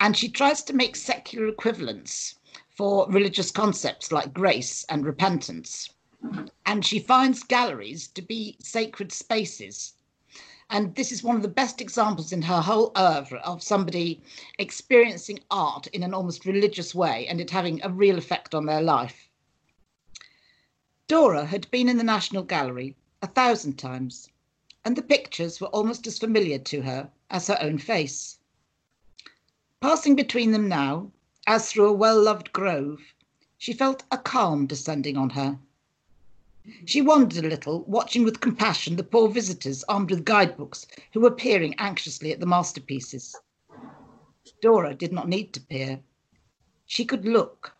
And she tries to make secular equivalents for religious concepts like grace and repentance and she finds galleries to be sacred spaces. And this is one of the best examples in her whole oeuvre of somebody experiencing art in an almost religious way and it having a real effect on their life. Dora had been in the National Gallery a thousand times, and the pictures were almost as familiar to her as her own face. Passing between them now, as through a well loved grove, she felt a calm descending on her she wandered a little, watching with compassion the poor visitors armed with guidebooks who were peering anxiously at the masterpieces. Dora did not need to peer. She could look,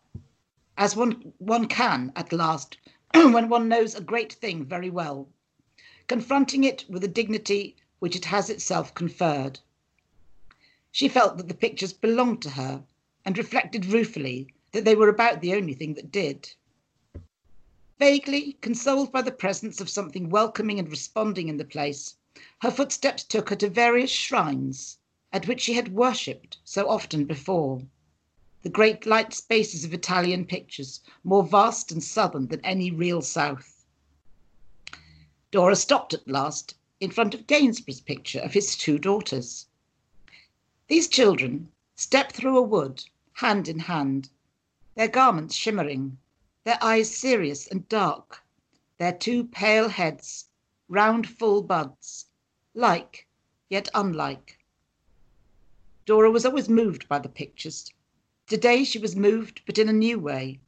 as one, one can at last when one knows a great thing very well, confronting it with a dignity which it has itself conferred. She felt that the pictures belonged to her and reflected ruefully that they were about the only thing that did. Vaguely consoled by the presence of something welcoming and responding in the place, her footsteps took her to various shrines at which she had worshipped so often before. The great light spaces of Italian pictures, more vast and southern than any real south. Dora stopped at last in front of Gainsborough's picture of his two daughters. These children step through a wood, hand in hand, their garments shimmering, their eyes serious and dark, their two pale heads, round full buds, like yet unlike. Dora was always moved by the pictures. Today she was moved, but in a new way.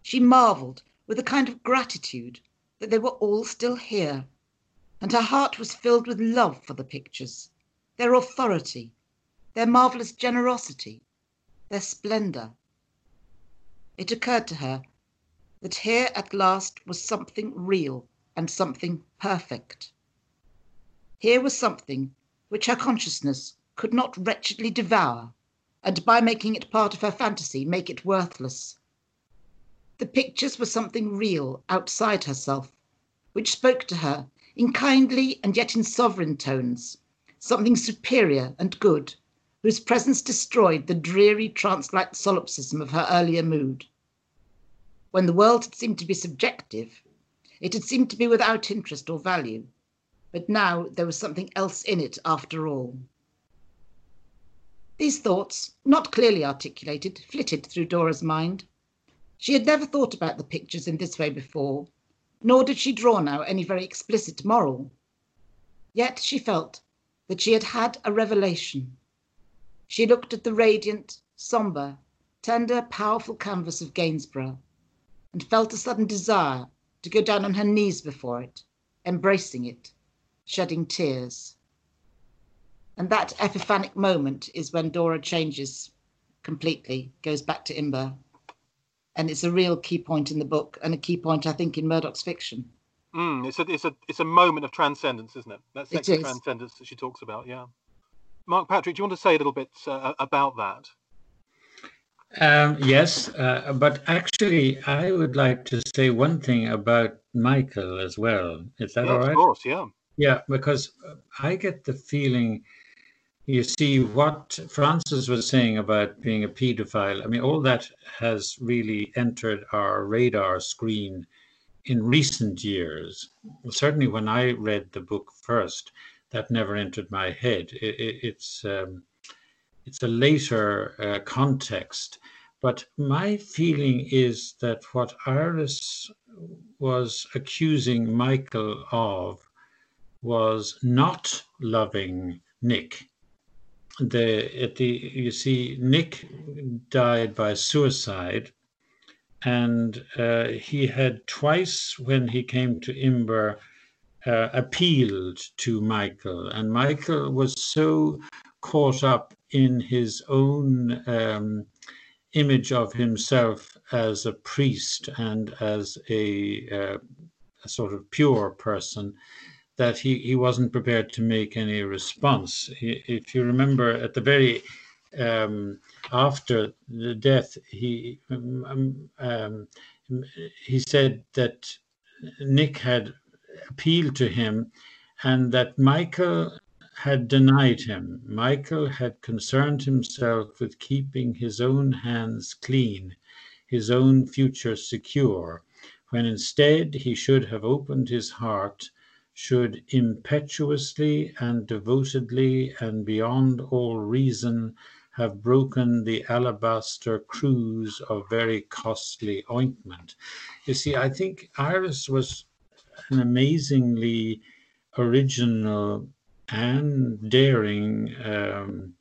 She marvelled with a kind of gratitude that they were all still here, and her heart was filled with love for the pictures, their authority, their marvellous generosity, their splendour. It occurred to her that here at last was something real and something perfect. Here was something which her consciousness could not wretchedly devour, and by making it part of her fantasy, make it worthless. The pictures were something real outside herself, which spoke to her in kindly and yet in sovereign tones, something superior and good, whose presence destroyed the dreary trance-like solipsism of her earlier mood. When the world had seemed to be subjective, it had seemed to be without interest or value, but now there was something else in it after all. These thoughts, not clearly articulated, flitted through Dora's mind. She had never thought about the pictures in this way before, nor did she draw now any very explicit moral. Yet she felt that she had had a revelation. She looked at the radiant, sombre, tender, powerful canvas of Gainsborough and felt a sudden desire to go down on her knees before it, embracing it, shedding tears. And that epiphanic moment is when Dora changes completely, goes back to Imber. And it's a real key point in the book and a key point, I think, in Murdoch's fiction. Mm, it's a it's a it's a moment of transcendence, isn't it? That sex of transcendence that she talks about. Yeah. Mark Patrick, do you want to say a little bit uh, about that? Um, yes, uh, but actually, I would like to say one thing about Michael as well. Is that yeah, all right? Of course, yeah. Yeah, because I get the feeling, you see, what Frances was saying about being a paedophile, I mean, all that has really entered our radar screen in recent years. Certainly, when I read the book first, that never entered my head. It, it, it's um, it's a later uh, context, but my feeling is that what Iris was accusing Michael of was not loving Nick. The at the you see Nick died by suicide, and uh, he had twice when he came to Imber uh, appealed to Michael, and Michael was so caught up in his own um, image of himself as a priest and as a, uh, a, sort of pure person that he, he wasn't prepared to make any response. If you remember, at the very um, after the death, he um, um, he said that Nick had appealed to him and that Michael had denied him. Michael had concerned himself with keeping his own hands clean, his own future secure, when instead he should have opened his heart, should impetuously and devotedly and beyond all reason have broken the alabaster cruse of very costly ointment. You see, I think Iris was an amazingly original and daring um,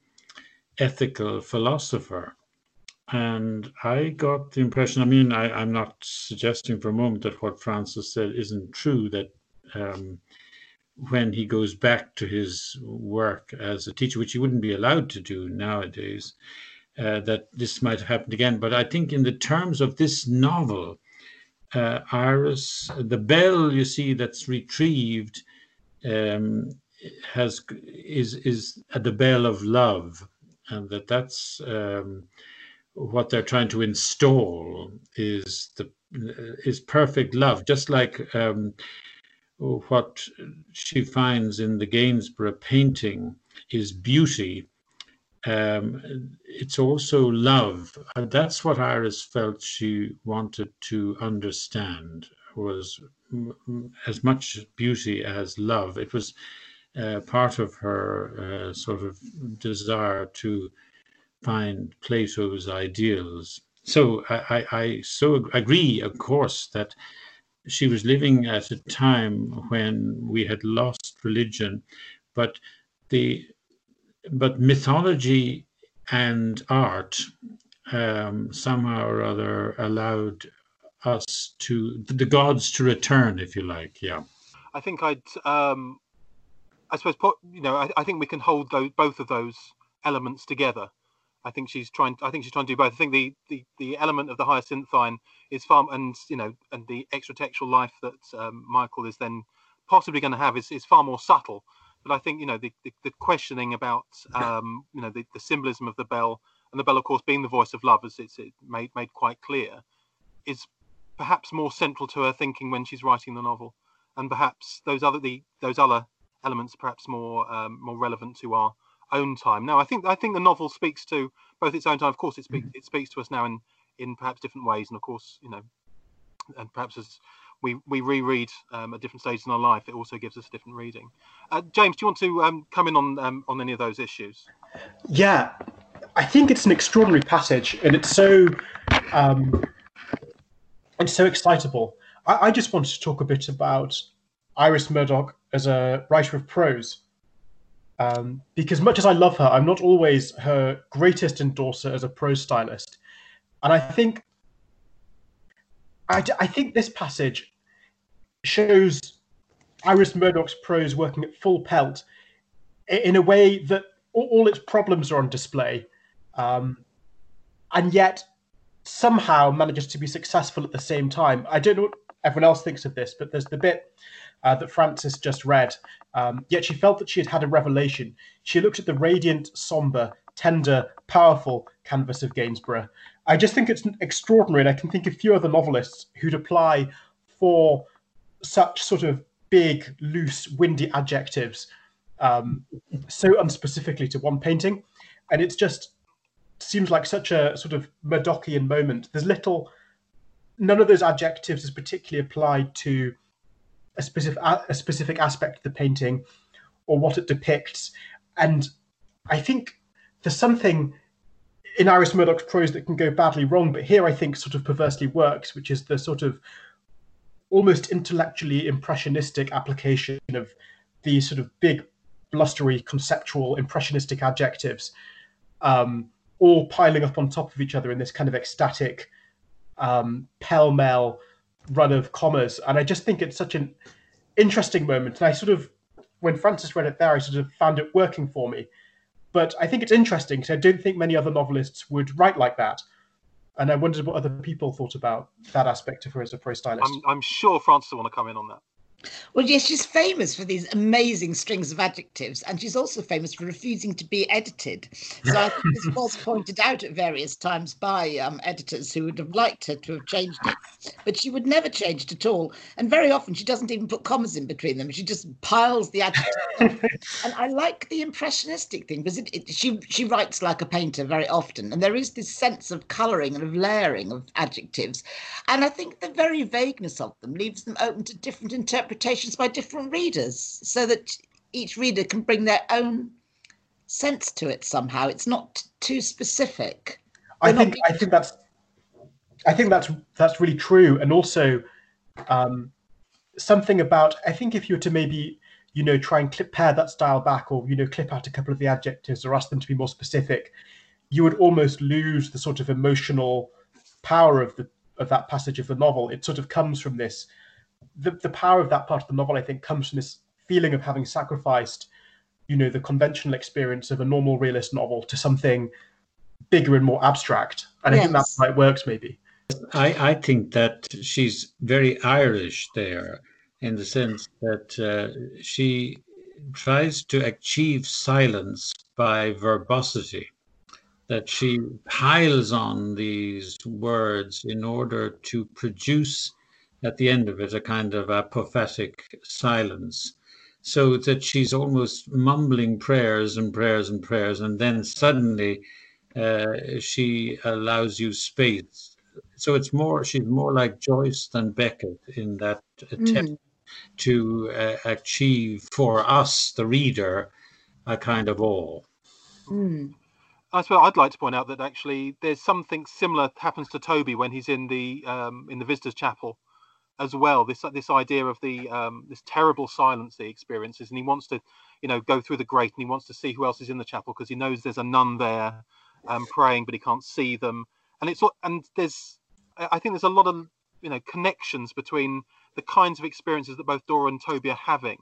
ethical philosopher. And I got the impression, I mean, I, am not suggesting for a moment that what Frances said isn't true, that um, when he goes back to his work as a teacher, which he wouldn't be allowed to do nowadays, uh, that this might have happened again. But I think, in the terms of this novel, uh, Iris, the bell you see that's retrieved um, has is is the bell of love, and that that's um, what they're trying to install is the is perfect love, just like um, what she finds in the Gainsborough painting is beauty. Um, it's also love. That's what Iris felt she wanted to understand was as much beauty as love. It was uh, part of her uh, sort of desire to find Plato's ideals. So I, I, I so agree, of course, that she was living at a time when we had lost religion, but the but mythology and art um, somehow or other allowed us to the gods to return, if you like. Yeah. I think I'd. Um, I suppose you know. I, I think we can hold those both of those elements together. I think she's trying. I think she's trying to do both. I think the the, the element of the hyacinthine is far, and you know, and the extra-textual life that um, Michael is then possibly going to have is, is far more subtle. But I think you know the, the, the questioning about um, you know the, the symbolism of the bell and the bell, of course, being the voice of love, as it's it made made quite clear, is perhaps more central to her thinking when she's writing the novel, and perhaps those other the those other elements perhaps more um, more relevant to our own time. Now, I think I think the novel speaks to both its own time. Of course, it speaks mm-hmm. it speaks to us now in in perhaps different ways, and of course, you know, and perhaps as we we reread um, at different stages in our life, it also gives us a different reading. Uh, James, do you want to um, come in on um, on any of those issues? Yeah, I think it's an extraordinary passage, and it's so um, it's so excitable. I, I just wanted to talk a bit about Iris Murdoch as a writer of prose um, because much as I love her, I'm not always her greatest endorser as a prose stylist. And I think, I, I think this passage shows Iris Murdoch's prose working at full pelt in a way that all, all its problems are on display. Um, and yet somehow manages to be successful at the same time. I don't know what everyone else thinks of this, but there's the bit uh, that Frances just read. Um, yet she felt that she had had a revelation. She looked at the radiant, somber, tender, powerful canvas of Gainsborough. I just think it's extraordinary, and I can think of few other novelists who'd apply for such sort of big, loose, windy adjectives um, so unspecifically to one painting. And it's just seems like such a sort of Murdochian moment. There's little, none of those adjectives is particularly applied to a specific a specific aspect of the painting or what it depicts. And I think there's something in Iris Murdoch's prose that can go badly wrong, but here I think sort of perversely works, which is the sort of almost intellectually impressionistic application of these sort of big, blustery, conceptual, impressionistic adjectives, um, all piling up on top of each other in this kind of ecstatic, um, pell mell run of commas. And I just think it's such an interesting moment. And I sort of, when Frances read it there, I sort of found it working for me. But I think it's interesting because I don't think many other novelists would write like that. And I wondered what other people thought about that aspect of her as a prose stylist. I'm, I'm sure Frances will want to come in on that. Well, yes, she's famous for these amazing strings of adjectives, and she's also famous for refusing to be edited. So I think this was pointed out at various times by um, editors who would have liked her to have changed it, but she would never change it at all. And very often she doesn't even put commas in between them; she just piles the adjectives. and I like the impressionistic thing because it, it, she she writes like a painter very often, and there is this sense of colouring and of layering of adjectives, and I think the very vagueness of them leaves them open to different interpretations interpretations by different readers so that each reader can bring their own sense to it somehow. It's not too specific. I think I think that's I think that's that's really true, and also um, something about I think if you were to maybe you know try and clip pare that style back, or you know clip out a couple of the adjectives or ask them to be more specific, you would almost lose the sort of emotional power of the of that passage of the novel. It sort of comes from this the, the power of that part of the novel, I think, comes from this feeling of having sacrificed, you know, the conventional experience of a normal realist novel to something bigger and more abstract. And yes. I think that's why it works, maybe. I, I think that she's very Irish there in the sense that uh, she tries to achieve silence by verbosity, that she piles on these words in order to produce at the end of it a kind of a prophetic silence so that she's almost mumbling prayers and prayers and prayers and then suddenly uh, she allows you space so it's more she's more like joyce than beckett in that attempt mm. to uh, achieve for us the reader a kind of awe mm. I suppose I'd like to point out that actually there's something similar happens to Toby when he's in the um, in the visitors' chapel, as well. This this idea of the um, this terrible silence he experiences, and he wants to, you know, go through the grate, and he wants to see who else is in the chapel because he knows there's a nun there, um, praying, but he can't see them. And it's and there's, I think there's a lot of you know connections between the kinds of experiences that both Dora and Toby are having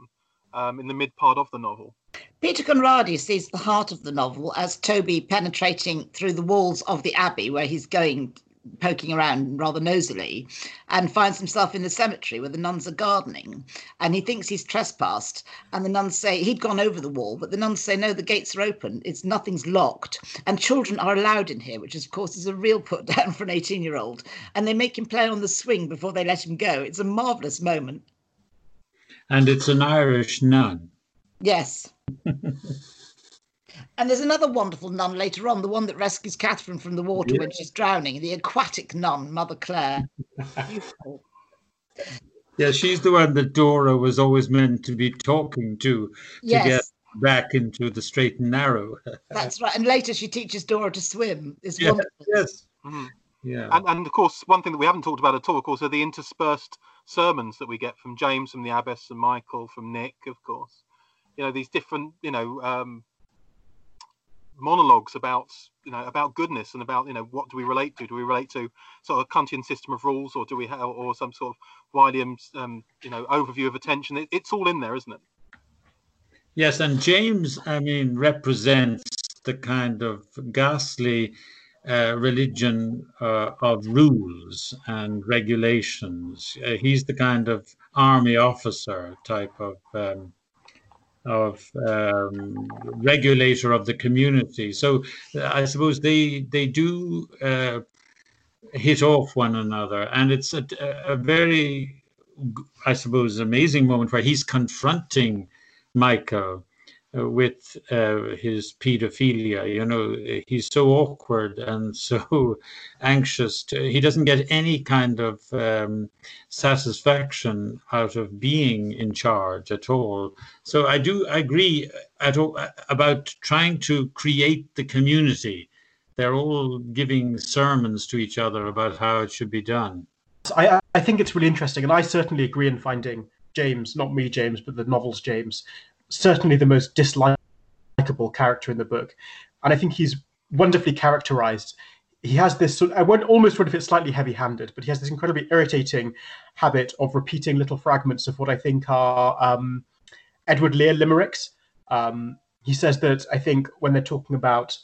um, in the mid part of the novel. Peter Conradi sees the heart of the novel as Toby penetrating through the walls of the abbey where he's going poking around rather nosily and finds himself in the cemetery where the nuns are gardening. And he thinks he's trespassed. And the nuns say he'd gone over the wall but the nuns say no the gates are open. It's nothing's locked. And children are allowed in here which of course is a real put down for an 18 year old and they make him play on the swing before they let him go. It's a marvelous moment. And it's an irish nun. Yes And there's another wonderful nun later on, the one that rescues Catherine from the water yeah. when she's drowning, the aquatic nun, Mother Clare. yeah, she's the one that Dora was always meant to be talking to yes. to get back into the straight and narrow. That's right. And later she teaches Dora to swim. It's yeah, wonderful. Yes. Mm-hmm. Yeah. And, and of course, one thing that we haven't talked about at all, of course, are the interspersed sermons that we get from James, from the abbess, and Michael, from Nick, of course. You know, these different, you know, um, monologues about you know about goodness and about you know what do we relate to? Do we relate to sort of Kantian system of rules, or do we have or some sort of Williams um, you know overview of attention? It, it's all in there, isn't it? Yes, and James, I mean, represents the kind of ghastly uh, religion uh, of rules and regulations. Uh, he's the kind of army officer type of um, of um, regulator of the community. So uh, I suppose they they do uh, hit off one another, and it's a, a very, I suppose, amazing moment where he's confronting Michael with uh, his pedophilia. You know, he's so awkward and so anxious. To, he doesn't get any kind of um, satisfaction out of being in charge at all. So I do agree at all, about trying to create the community. They're all giving sermons to each other about how it should be done. I, I think it's really interesting, and I certainly agree in finding James, not me, James, but the novel's James, certainly the most dislikable character in the book. And I think he's wonderfully characterized. He has this sort of, I won't almost wonder if it's slightly heavy handed, but he has this incredibly irritating habit of repeating little fragments of what I think are um, Edward Lear limericks. Um, he says that I think when they're talking about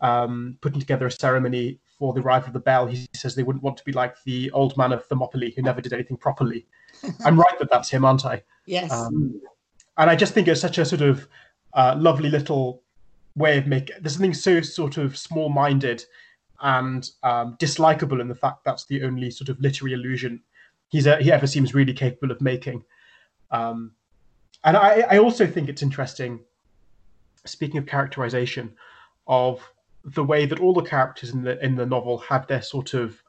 um, putting together a ceremony for the arrival of the bell, he says they wouldn't want to be like the old man of Thermopylae who never did anything properly. I'm right that that's him, aren't I? Yes. Um, and I just think it's such a sort of uh, lovely little way of making. There's something so sort of small-minded and um, dislikable in the fact that's the only sort of literary illusion he's uh, he ever seems really capable of making. Um, and I, I also think it's interesting. Speaking of characterization, of the way that all the characters in the in the novel have their sort of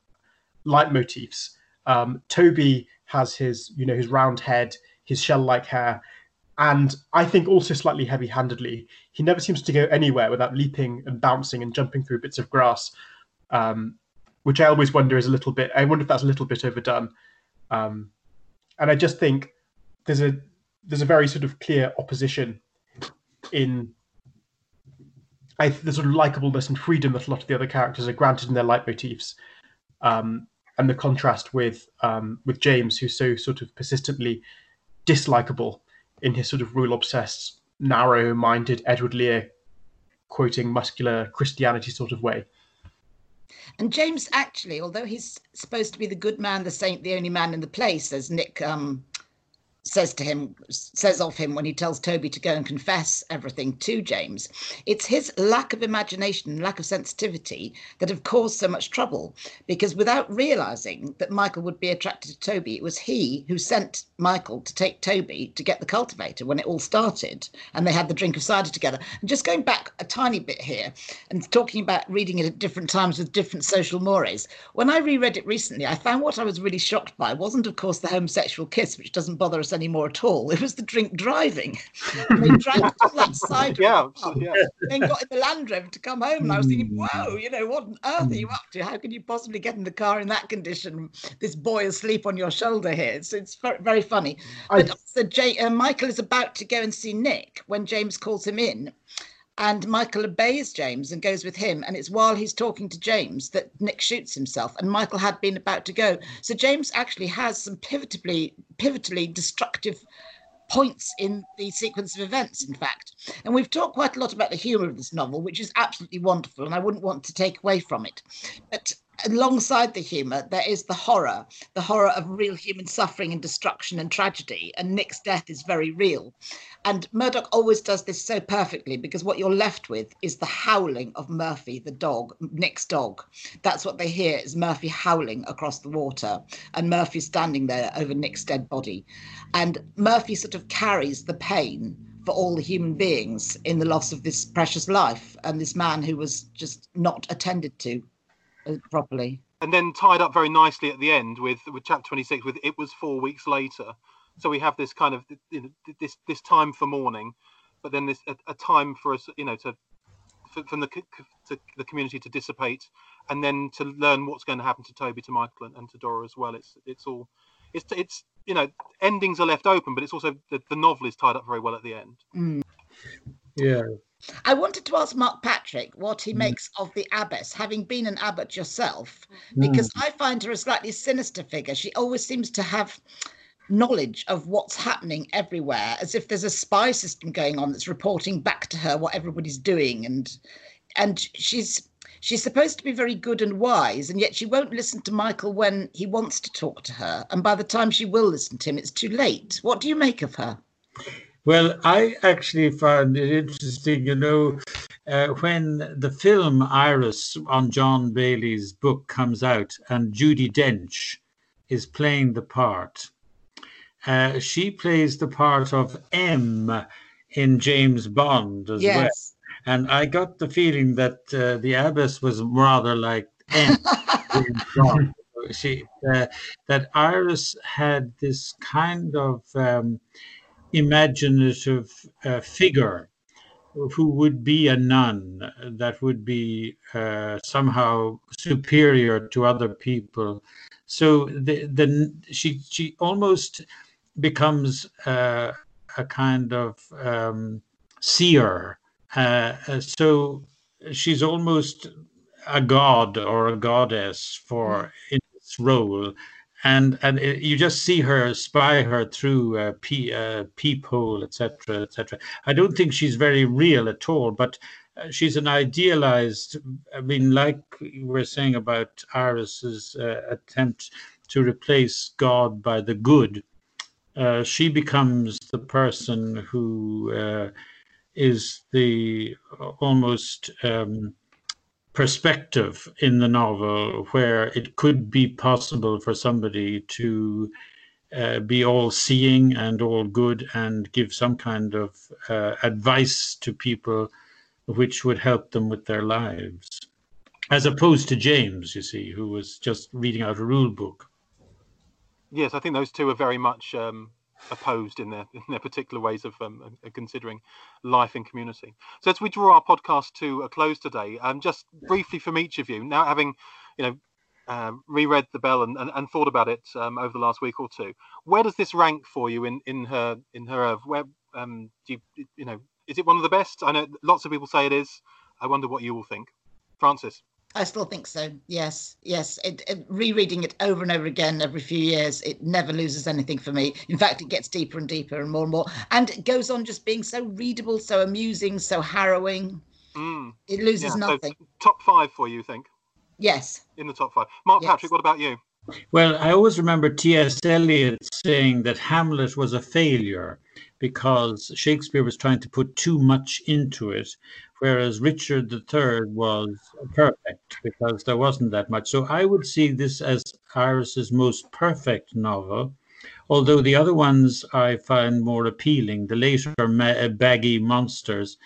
leitmotifs. Um, Toby has his, you know, his round head, his shell-like hair, and I think also slightly heavy-handedly. He never seems to go anywhere without leaping and bouncing and jumping through bits of grass, um, which I always wonder is a little bit. I wonder if that's a little bit overdone. Um, and I just think there's a there's a very sort of clear opposition in I, the sort of likableness and freedom that a lot of the other characters are granted in their leitmotifs, um, and the contrast with um, with James, who's so sort of persistently dislikable in his sort of rule obsessed, narrow minded Edward Lear quoting muscular Christianity sort of way. And James actually, although he's supposed to be the good man, the saint, the only man in the place, as Nick um, says to him says of him when he tells toby to go and confess everything to james it's his lack of imagination lack of sensitivity that have caused so much trouble because without realizing that michael would be attracted to toby it was he who sent michael to take toby to get the cultivator when it all started and they had the drink of cider together. And just going back a tiny bit here and talking about reading it at different times with different social mores when i reread it recently i found what i was really shocked by wasn't of course the homosexual kiss which doesn't bother us anymore at all. It was the drink driving. they drank all that cider. Yeah, yeah. Then got in the Land Rover to come home, and I was thinking, whoa, you know, what on earth are you up to? How can you possibly get in the car in that condition? This boy asleep on your shoulder here. It's, it's very, funny. But I... so Jay, uh, Michael is about to go and see Nick when James calls him in and Michael obeys James and goes with him. And it's while he's talking to James that Nick shoots himself, and Michael had been about to go. So James actually has some pivotally, pivotally destructive points in the sequence of events, in fact. And we've talked quite a lot about the humour of this novel, which is absolutely wonderful, and I wouldn't want to take away from it. But alongside the humor, there is the horror, the horror of real human suffering and destruction and tragedy. And Nick's death is very real. And Murdoch always does this so perfectly because what you're left with is the howling of Murphy, the dog, Nick's dog. That's what they hear is Murphy howling across the water and Murphy standing there over Nick's dead body. And Murphy sort of carries the pain for all the human beings in the loss of this precious life and this man who was just not attended to properly. And then tied up very nicely at the end with with chapter 26 with it was 4 weeks later. So we have this kind of you know, this this time for mourning, but then this a, a time for us you know to for, from the to the community to dissipate and then to learn what's going to happen to Toby, to Michael, and, and to Dora as well. It's it's all it's it's you know endings are left open, but it's also the, the novel is tied up very well at the end. Mm. Yeah, I wanted to ask Mark Patrick what he mm. makes of the abbess, having been an abbot yourself, because mm. I find her a slightly sinister figure. She always seems to have knowledge of what's happening everywhere, as if there's a spy system going on that's reporting back to her what everybody's doing, and and she's She's supposed to be very good and wise, and yet she won't listen to Michael when he wants to talk to her. And by the time she will listen to him, it's too late. What do you make of her? Well, I actually found it interesting, you know, uh, when the film Iris on John Bayley's book comes out and Judi Dench is playing the part. Uh, she plays the part of M in James Bond as yes. well. And I got the feeling that uh, the abbess was rather like M. she uh, that Iris had this kind of um, imaginative uh, figure who would be a nun that would be uh, somehow superior to other people. So the, the she she almost becomes uh, a kind of um, seer. Uh, uh, so she's almost a god or a goddess for in this role and and it, you just see her spy her through a pea, uh, peephole, etc., etc. I don't think she's very real at all, but uh, she's an idealized. I mean, like we were saying about Iris's uh, attempt to replace God by the good, uh, she becomes the person who uh, is the almost. Um, perspective in the novel where it could be possible for somebody to uh, be all seeing and all good and give some kind of uh, advice to people which would help them with their lives as opposed to james you see who was just reading out a rule book. Yes i think those two are very much um, opposed in their in their particular ways of um, considering life in community. So as we draw our podcast to a close today, um, just briefly from each of you, now having you know um, reread the bell and, and, and thought about it um, over the last week or two, where does this rank for you in in her in her where um, do you you know is it one of the best? I know lots of people say it is. I wonder what you all think, Frances. I still think so. Yes, yes. It, it, rereading it over and over again every few years, it never loses anything for me. In fact, it gets deeper and deeper and more and more, and it goes on just being so readable, so amusing, so harrowing. Mm. It loses yeah, nothing. So top five for you, think? Yes. In the top five. Mark yes. Patrick, what about you? Well, I always remember T.S. Eliot saying that Hamlet was a failure because Shakespeare was trying to put too much into it whereas Richard III was perfect because there wasn't that much. So I would see this as Iris's most perfect novel, although the other ones I find more appealing. The later uh, baggy monsters,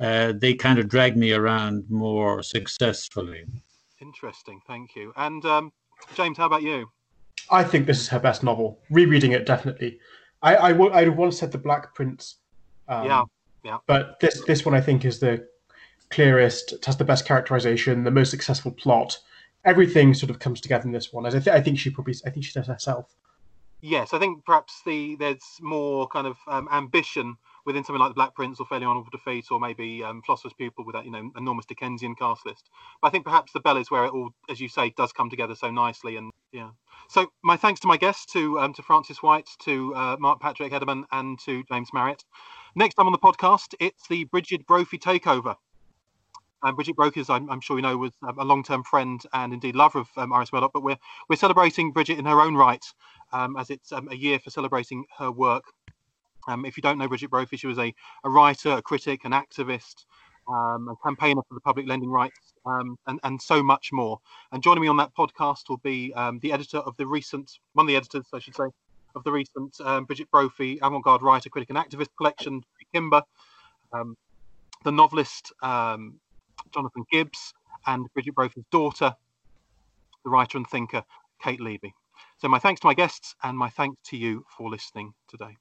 uh, they kind of drag me around more successfully. Interesting, thank you. And um, James, how about you? I think this is her best novel. Rereading it, definitely. I, I, w- I once said The Black Prince. Um, yeah. Yeah. But this this one I think is the clearest, it has the best characterization, the most successful plot. Everything sort of comes together in this one. As I, th- I think she probably, I think she does herself. Yes, I think perhaps the there's more kind of um, ambition within something like the Black Prince or Fairly Honourable Defeat or maybe um, Philosopher's Pupil with that you know enormous Dickensian cast list. But I think perhaps the Bell is where it all, as you say, does come together so nicely. And yeah, so my thanks to my guests, to um, to Frances White, to uh, Mark Patrick Hederman, and to James Marriott. Next time on the podcast, it's the Brigid Brophy takeover. Um, Brigid Brophy, I'm, I'm, sure you know, was a long-term friend and indeed lover of um, Iris Murdoch. But we're we're celebrating Brigid in her own right, um, as it's um, a year for celebrating her work. Um, if you don't know Brigid Brophy, she was a, a writer, a critic, an activist, Um, a campaigner for the public lending rights, um, and and so much more. And joining me on that podcast will be um, the editor of the recent, one of the editors, I should say, of the recent Brigid Brophy avant-garde writer, critic, and activist collection, Kimber. the novelist um, Jonathan Gibbs, and Brigid Brophy's daughter, the writer and thinker Kate Levey. So my thanks to my guests and my thanks to you for listening today.